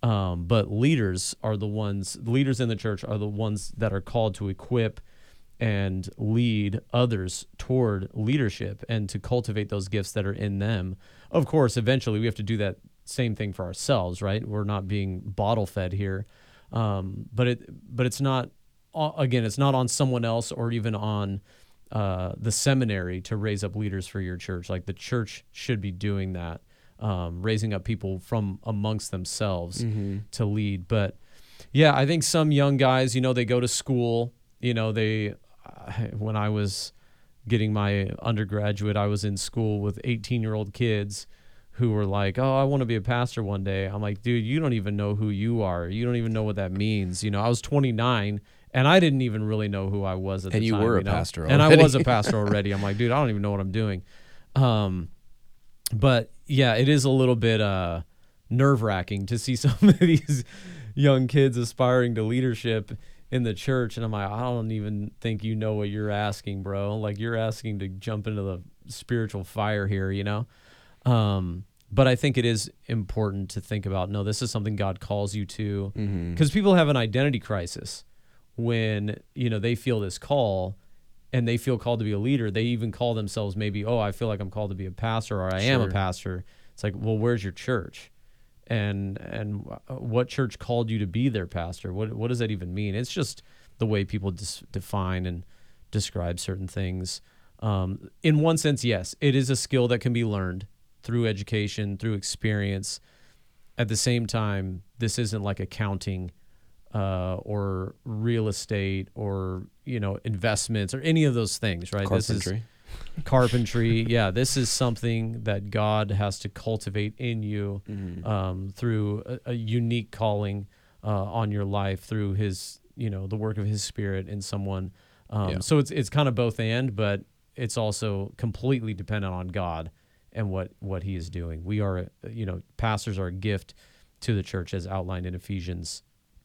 Um, but leaders are the ones, leaders in the church are the ones that are called to equip and lead others toward leadership and to cultivate those gifts that are in them. Of course, eventually we have to do that same thing for ourselves, right? We're not being bottle fed here. Um, but it, but it's not, again, it's not on someone else or even on uh, the seminary to raise up leaders for your church. Like the church should be doing that, um, raising up people from amongst themselves Mm-hmm. to lead. But yeah, I think some young guys, you know, they go to school. You know, they when I was getting my undergraduate, I was in school with 18 year old kids who were like, "Oh, I want to be a pastor one day." I'm like, "Dude, you don't even know who you are. You don't even know what that means." You know, I was 29 and I didn't even really know who I was at And the you were a know? pastor and I was a pastor already. I'm like, dude, I don't even know what I'm doing. Um, but yeah, it is a little bit uh, nerve wracking to see some of these young kids aspiring to leadership in the church, and I'm like, I don't even think you know what you're asking, bro. Like you're asking to jump into the spiritual fire here, you know. Um, but I think it is important to think about. No, this is something God calls you to, Mm-hmm. because people have an identity crisis when you know they feel this call and they feel called to be a leader they even call themselves maybe oh i feel like i'm called to be a pastor or i am a pastor. It's like well where's your church? And and what church called you to be their pastor? What what does that even mean? It's just the way people dis- define and describe certain things. Um, in one sense yes it is a skill that can be learned through education through experience. At the same time this isn't like accounting uh, or real estate or you know investments or any of those things right this is Carpentry. carpentry yeah this is something that god has to cultivate in you Mm-hmm. um, through a, a unique calling uh, on your life through his you know the work of his spirit in someone um, Yeah. so it's it's kind of both and but it's also completely dependent on god and what what he is doing we are you know pastors are a gift to the church as outlined in ephesians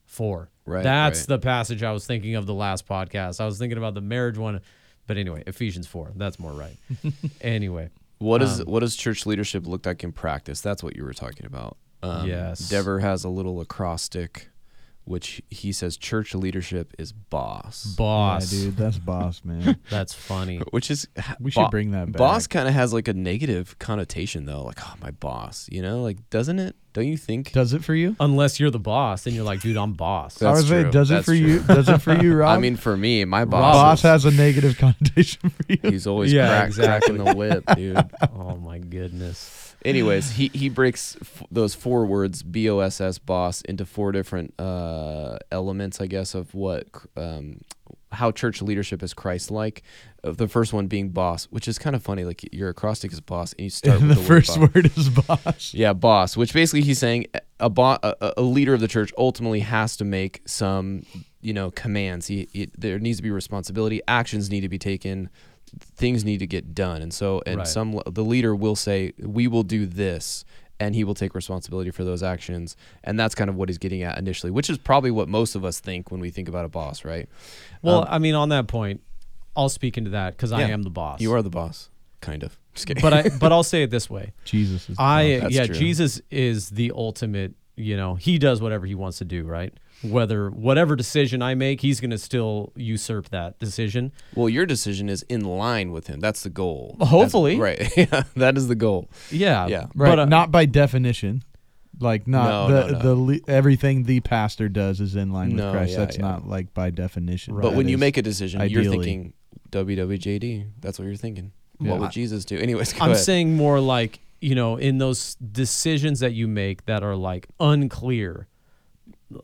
4 Right, that's right. the passage i was thinking of the last podcast i was thinking about the marriage one but anyway ephesians 4 that's more right anyway What is Um, what does church leadership look like in practice? That's what you were talking about. Um, Yes. Dever has a little acrostic, which he says church leadership is boss. boss Yeah, dude, that's boss, man. that's funny Which is We should bring that back. Boss kind of has like a negative connotation though, like oh my boss, you know, like doesn't it? Don't you think? Does it for you? unless you're the boss then you're like dude i'm boss That's I was saying, true. does it for true. you? Does it for you, Rob? I mean, for me, my Rob- boss, boss is- has a negative connotation for you. he's always Yeah, crack, exactly. cracking the whip, dude. oh my goodness Anyways, he he breaks f- those four words B O S S boss into four different uh, elements, I guess, of what um, how church leadership is Christ like. Uh, the first one being boss, which is kind of funny. Like your acrostic is boss, and you start with the the, first word, word is boss. Yeah, boss. Which basically he's saying a, bo- a a leader of the church ultimately has to make some you know commands. He, he there needs to be responsibility. Actions need to be taken. Things need to get done. And so and Right. some the leader will say we will do this. And he will take responsibility for those actions, and that's kind of what he's getting at initially, which is probably what most of us think when we think about a boss, right? well Um, i mean on that point i'll speak into that because i am the boss You are the boss, kind of. Just kidding. but i but i'll say it this way Jesus is. the I boss. Yeah, true. Jesus is the ultimate, you know, he does whatever he wants to do, right? Whether whatever decision I make, he's going to still usurp that decision. well, your decision is in line with him. That's the goal. Hopefully. That's- right? Yeah, that is the goal. Yeah. Yeah. right. But uh, not by definition. Like not No, the no, no. the everything the pastor does is in line with No, Christ. yeah, That's yeah. not like by definition. Right. But That when you make a decision, ideally. you're thinking WWJD. That's what you're thinking. Yeah. What would Jesus do? Anyways, go I'm ahead. saying more like, you know, in those decisions that you make that are like unclear.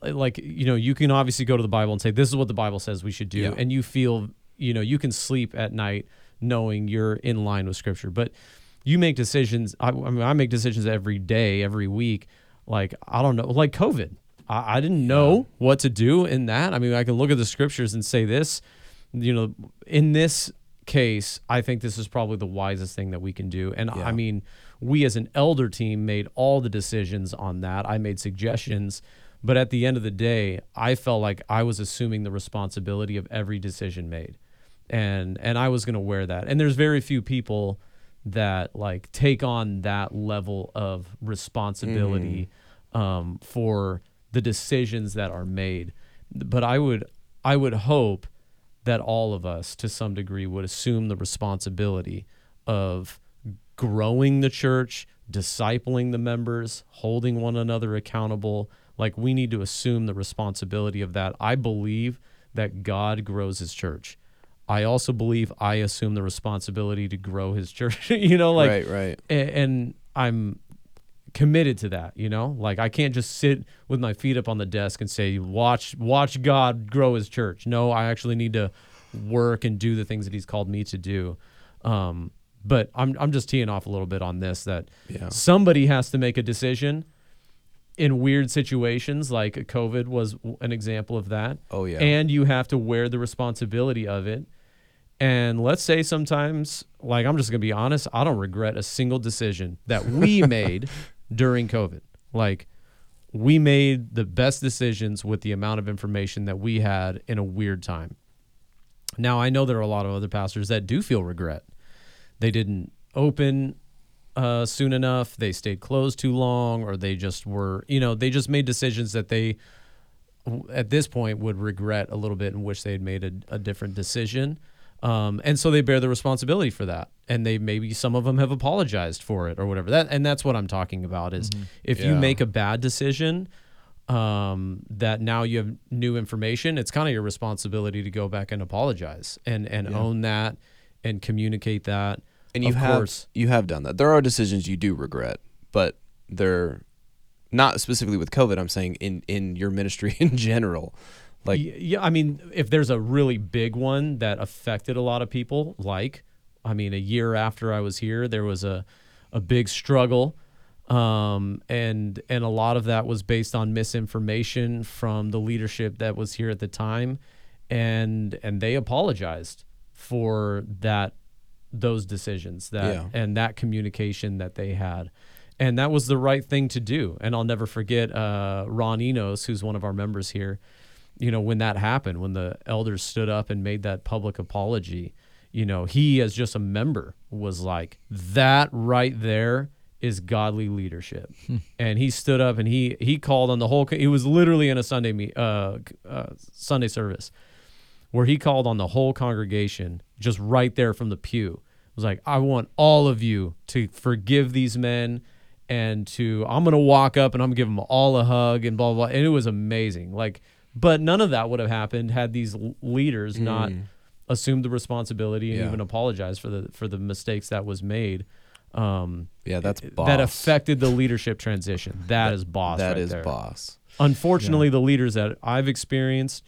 Like, you know, you can obviously go to the Bible and say, this is what the Bible says we should do. Yeah. And you feel, you know, you can sleep at night knowing you're in line with Scripture. But you make decisions. I, I mean, I make decisions every day, every week. Like, I don't know, like COVID. I, I didn't know what to do in that. I mean, I can look at the scriptures and say this, you know, in this case, I think this is probably the wisest thing that we can do. And Yeah. I mean, we as an elder team made all the decisions on that. I made suggestions, but at the end of the day, I felt like I was assuming the responsibility of every decision made. And and I was going to wear that. And there's very few people that like take on that level of responsibility um, for the decisions that are made. But I would I would hope that all of us to some degree would assume the responsibility of growing the church, discipling the members, holding one another accountable. Like we need to assume the responsibility of that. I believe that God grows his church. I also believe I assume the responsibility to grow his church. you know, like right, right. and I'm committed to that you know like i can't just sit with my feet up on the desk and say watch watch god grow his church no i actually need to work and do the things that he's called me to do um but i'm i'm just teeing off a little bit on this that Yeah. somebody has to make a decision in weird situations like covid was an example of that Oh yeah. and you have to wear the responsibility of it. And let's say sometimes, like I'm just gonna be honest, I don't regret a single decision that we made during COVID. Like we made the best decisions with the amount of information that we had in a weird time. Now I know there are a lot of other pastors that do feel regret. They didn't open uh, soon enough. They stayed closed too long, or they just were, you know, they just made decisions that they at this point would regret a little bit and wish they had made a, a different decision. Um, and so they bear the responsibility for that. And they maybe some of them have apologized for it or whatever. That and that's what I'm talking about is if you make a bad decision um, that now you have new information, it's kind of your responsibility to go back and apologize and and Yeah. own that and communicate that. And you of have course. you have done that. There are decisions you do regret, but they're not specifically with COVID. I'm saying in in your ministry in general. Like yeah, I mean, if there's a really big one that affected a lot of people, like, I mean, a year after I was here, there was a, a big struggle, um, and and a lot of that was based on misinformation from the leadership that was here at the time, and and they apologized for that those decisions that Yeah. and that communication that they had. And that was the right thing to do. And I'll never forget uh, Ron Enos, who's one of our members here you know, when that happened, when the elders stood up and made that public apology, you know, he as just a member was like, that right there is godly leadership. and he stood up and he he called on the whole he was literally in a Sunday me uh, uh Sunday service where he called on the whole congregation just right there from the pew. Was like, I want all of you to forgive these men and to I'm gonna walk up and I'm gonna give them all a hug and blah blah. blah. And it was amazing. Like, but none of that would have happened had these leaders not assumed the responsibility and Mm. Yeah. even apologized for the for the mistakes that was made. Um, yeah, that's boss. that affected the leadership transition. that is boss. That right is there. boss. Unfortunately, the leaders that I've experienced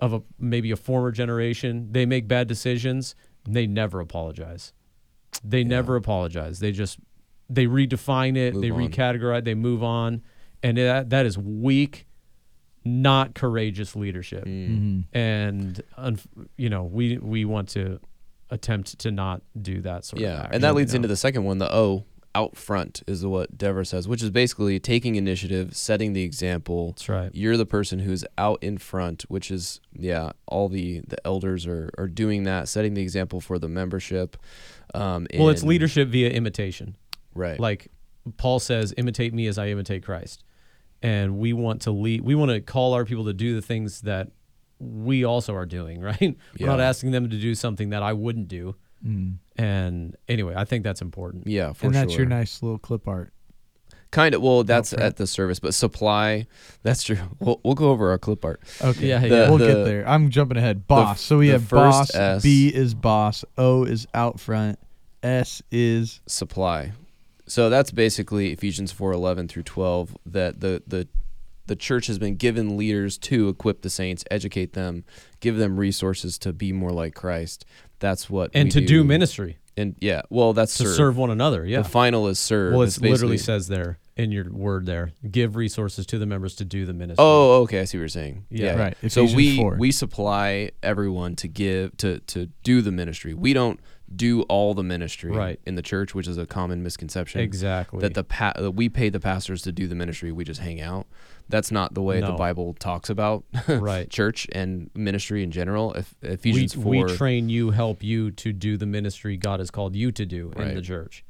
of a maybe a former generation, they make bad decisions. And they never apologize. They never apologize. They just they redefine it. Move they on. recategorize. They move on, and that that is weak, not courageous leadership. Mhm. And you know we we want to attempt to not do that sort of Yeah, action, and that you leads know? into the second one, the O out front is what Dever says, which is basically taking initiative, setting the example. That's right. You're the person who's out in front, which is yeah, all the the elders are are doing that, setting the example for the membership. Um, Well, it's leadership via imitation. right? like Paul says, imitate me as I imitate Christ. And we want to lead, we want to call our people to do the things that we also are doing, right? We're not asking them to do something that I wouldn't do. Mm. And anyway, I think that's important. yeah, for And that's sure. your nice little clip art. Kind of. Well, that's front. at the service, but supply. That's true. We'll, we'll go over our clip art. Okay. Yeah, The- yeah. we'll the- get there. I'm jumping ahead. Boss. so we have first boss. S- B is boss. O is out front. S is supply. So that's basically Ephesians 4:11 through 12 that the the the church has been given leaders to equip the saints, educate them, give them resources to be more like Christ. That's what and we to do ministry And yeah, well, that's to serve. serve one another. Yeah. The final is serve. well, it literally says there in your word there, give resources to the members to do the ministry. Oh, okay. I see what you're saying. Yeah. Right, So we 4. we supply everyone to give to to do the ministry. We don't do all the ministry Right. in the church, which is a common misconception. exactly. That the pa- that we pay the pastors to do the ministry. We just hang out. That's not the way the Bible talks about right. church and ministry in general. If We, Ephesians we four, train you, help you to do the ministry God has called you to do in the church.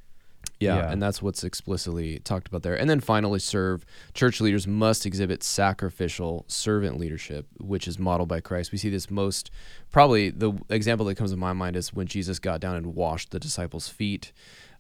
Yeah, Yeah. and that's what's explicitly talked about there. And then finally, serve. Church leaders must exhibit sacrificial servant leadership, which is modeled by Christ. We see this most, probably the example that comes to my mind is when Jesus got down and washed the disciples' feet.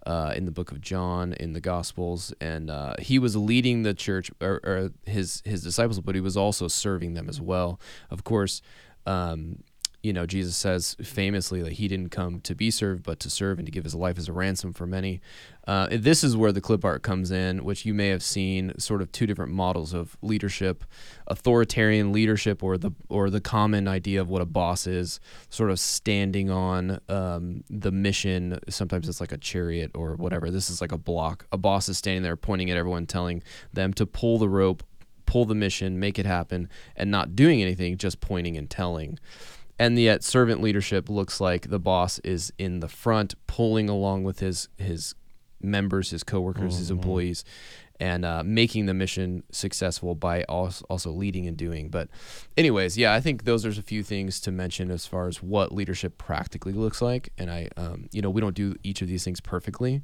Uh, in the book of John, in the Gospels, and uh, he was leading the church or, or his his disciples, but he was also serving them as well. Of course, um, you know, Jesus says famously that he didn't come to be served, but to serve and to give his life as a ransom for many. Uh, this is where the clip art comes in, which you may have seen sort of two different models of leadership, authoritarian leadership, or the or the common idea of what a boss is, sort of standing on um, the mission. Sometimes it's like a chariot or whatever. This is like a block. A boss is standing there pointing at everyone, telling them to pull the rope, pull the mission, make it happen, and not doing anything, just pointing and telling. And yet, servant leadership looks like the boss is in the front, pulling along with his his members, his coworkers, his Mhm. employees, and uh, making the mission successful by also, also leading and doing. But, anyways, yeah, I think those are a few things to mention as far as what leadership practically looks like. And I, um, you know, we don't do each of these things perfectly,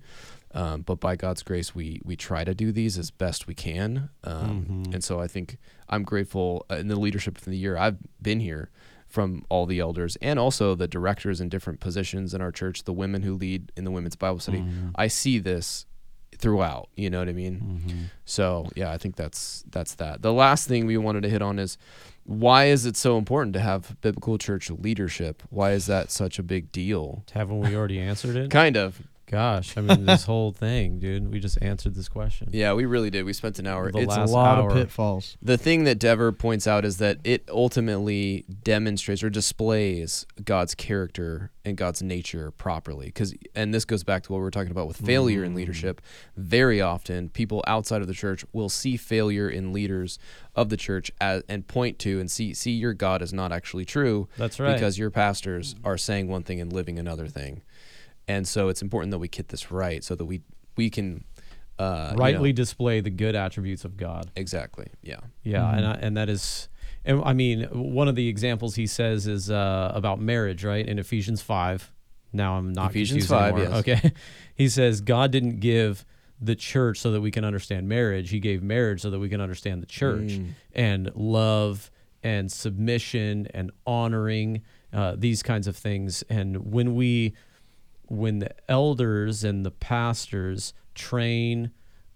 um, but by God's grace, we we try to do these as best we can. Um, Mhm. And so I think I'm grateful uh, in the leadership of the year I've been here from all the elders and also the directors in different positions in our church, the women who lead in the women's Bible study. Mhm. I see this throughout. You know what I mean? Mhm. So yeah, I think that's that's that. The last thing we wanted to hit on is why is it so important to have biblical church leadership? Why is that such a big deal? Haven't we already answered it? Kind of. Gosh, I mean, this whole thing, dude. We just answered this question. Yeah, we really did. We spent an hour. The it's a lot hour. of pitfalls. The thing that Dever points out is that it ultimately demonstrates or displays God's character and God's nature properly. Because, and this goes back to what we were talking about with failure in Mm. leadership. Very often, people outside of the church will see failure in leaders of the church as, and point to and see see your God is not actually true That's right. because your pastors are saying one thing and living another thing. And so it's important that we get this right so that we we can uh, you know- rightly display the good attributes of God. exactly yeah Yeah, Mhm. and I, and that is, and I mean, one of the examples he says is uh, about marriage, right? In Ephesians five. Now I'm not Ephesians 5, yes. Okay, he says God didn't give the church so that we can understand marriage. He gave marriage so that we can understand the church Mm. and love and submission and honoring uh, these kinds of things. And when we, when the elders and the pastors train,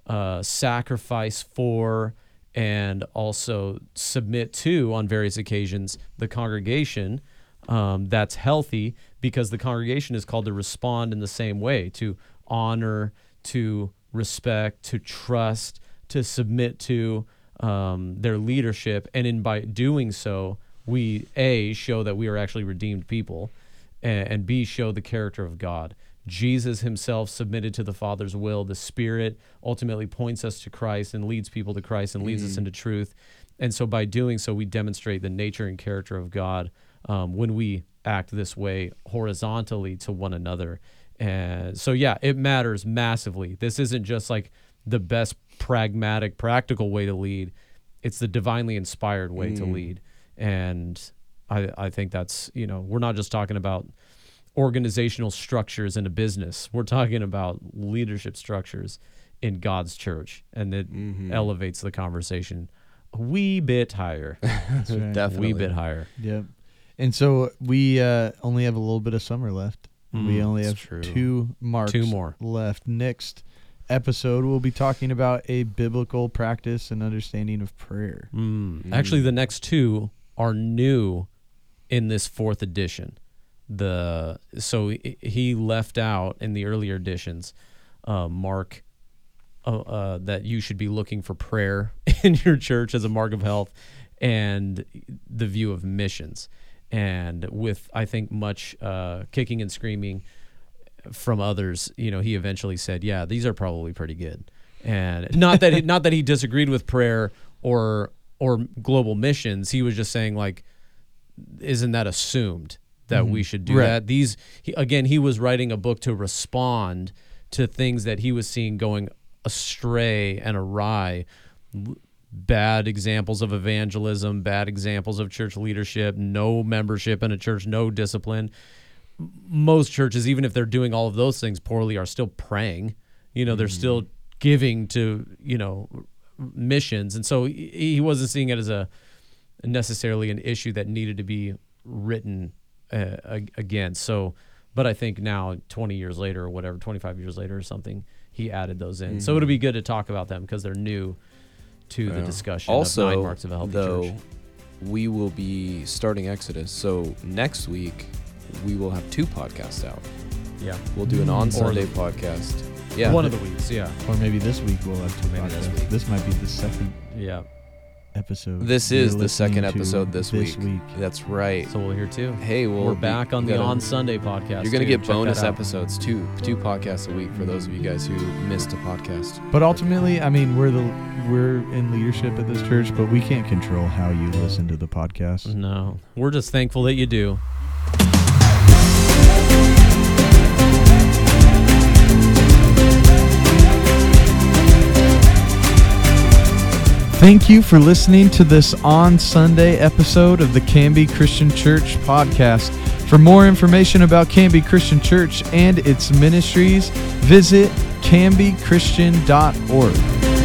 uh, sacrifice for, and also submit to on various occasions the congregation, um, that's healthy because the congregation is called to respond in the same way to honor, to respect, to trust, to submit to um, their leadership, and in by doing so, we a show that we are actually redeemed people, and, and b show the character of God. Jesus himself submitted to the Father's will. The Spirit ultimately points us to Christ and leads people to Christ and leads us Mm. into truth. And so, by doing so, we demonstrate the nature and character of God um, when we act this way horizontally to one another. And so, yeah, it matters massively. This isn't just like the best pragmatic, practical way to lead, it's the divinely inspired way to Mm. lead. And I, I think that's, you know, we're not just talking about organizational structures in a business, we're talking about leadership structures in God's church. And it Mhm. elevates the conversation a wee bit higher. Right. Definitely. A wee bit higher. Yep. And so we uh, only have a little bit of summer left. we Mm, only have true. two marks Two more. left. Next episode, we'll be talking about a biblical practice and understanding of prayer. Mm. Actually, the next two are new in this fourth edition. The so he- left out in the earlier editions, uh, Mark, uh, uh, that you should be looking for prayer in your church as a mark of health, and the view of missions, and with I think much uh, kicking and screaming from others, you know, he eventually said, "Yeah, these are probably pretty good." And not that he, not that he disagreed with prayer or or global missions. He was just saying like, isn't that assumed that we mm-hmm. should do Right. that? These he, again, he was writing a book to respond to things that he was seeing going astray and awry. Bad examples of evangelism, bad examples of church leadership, no membership in a church, no discipline most churches, even if they're doing all of those things poorly, are still praying. You know, they're still mm-hmm. giving to you know missions, and so he wasn't seeing it as a necessarily an issue that needed to be written uh, ag- against. So, but I think now, twenty years later or whatever, twenty five years later or something, he added those in. So it'll be good to talk about them because they're new to the discussion. Also, of nine marks of a healthy though, church. we will be starting Exodus. So next week, we will have two podcasts out. Yeah, We'll do an Mm. on Or Sunday the- podcast. Yeah, one of the weeks. Yeah, Or maybe this week we'll have two Maybe this week. This might be the second yeah. Episode. This is the second episode this, this week. week. That's right. So we'll hear too. Hey, we'll We're be- back on the gotta- On Sunday podcast. You're gonna too. get Check bonus episodes, two two podcasts a week for those of you guys who missed a podcast. But ultimately, I mean, we're the we're in leadership at this church, but we can't control how you listen to the podcast. No, we're just thankful that you do. Thank you for listening to this on Sunday episode of the Canby Christian Church podcast. For more information about Canby Christian Church and its ministries, visit canbychristian.org.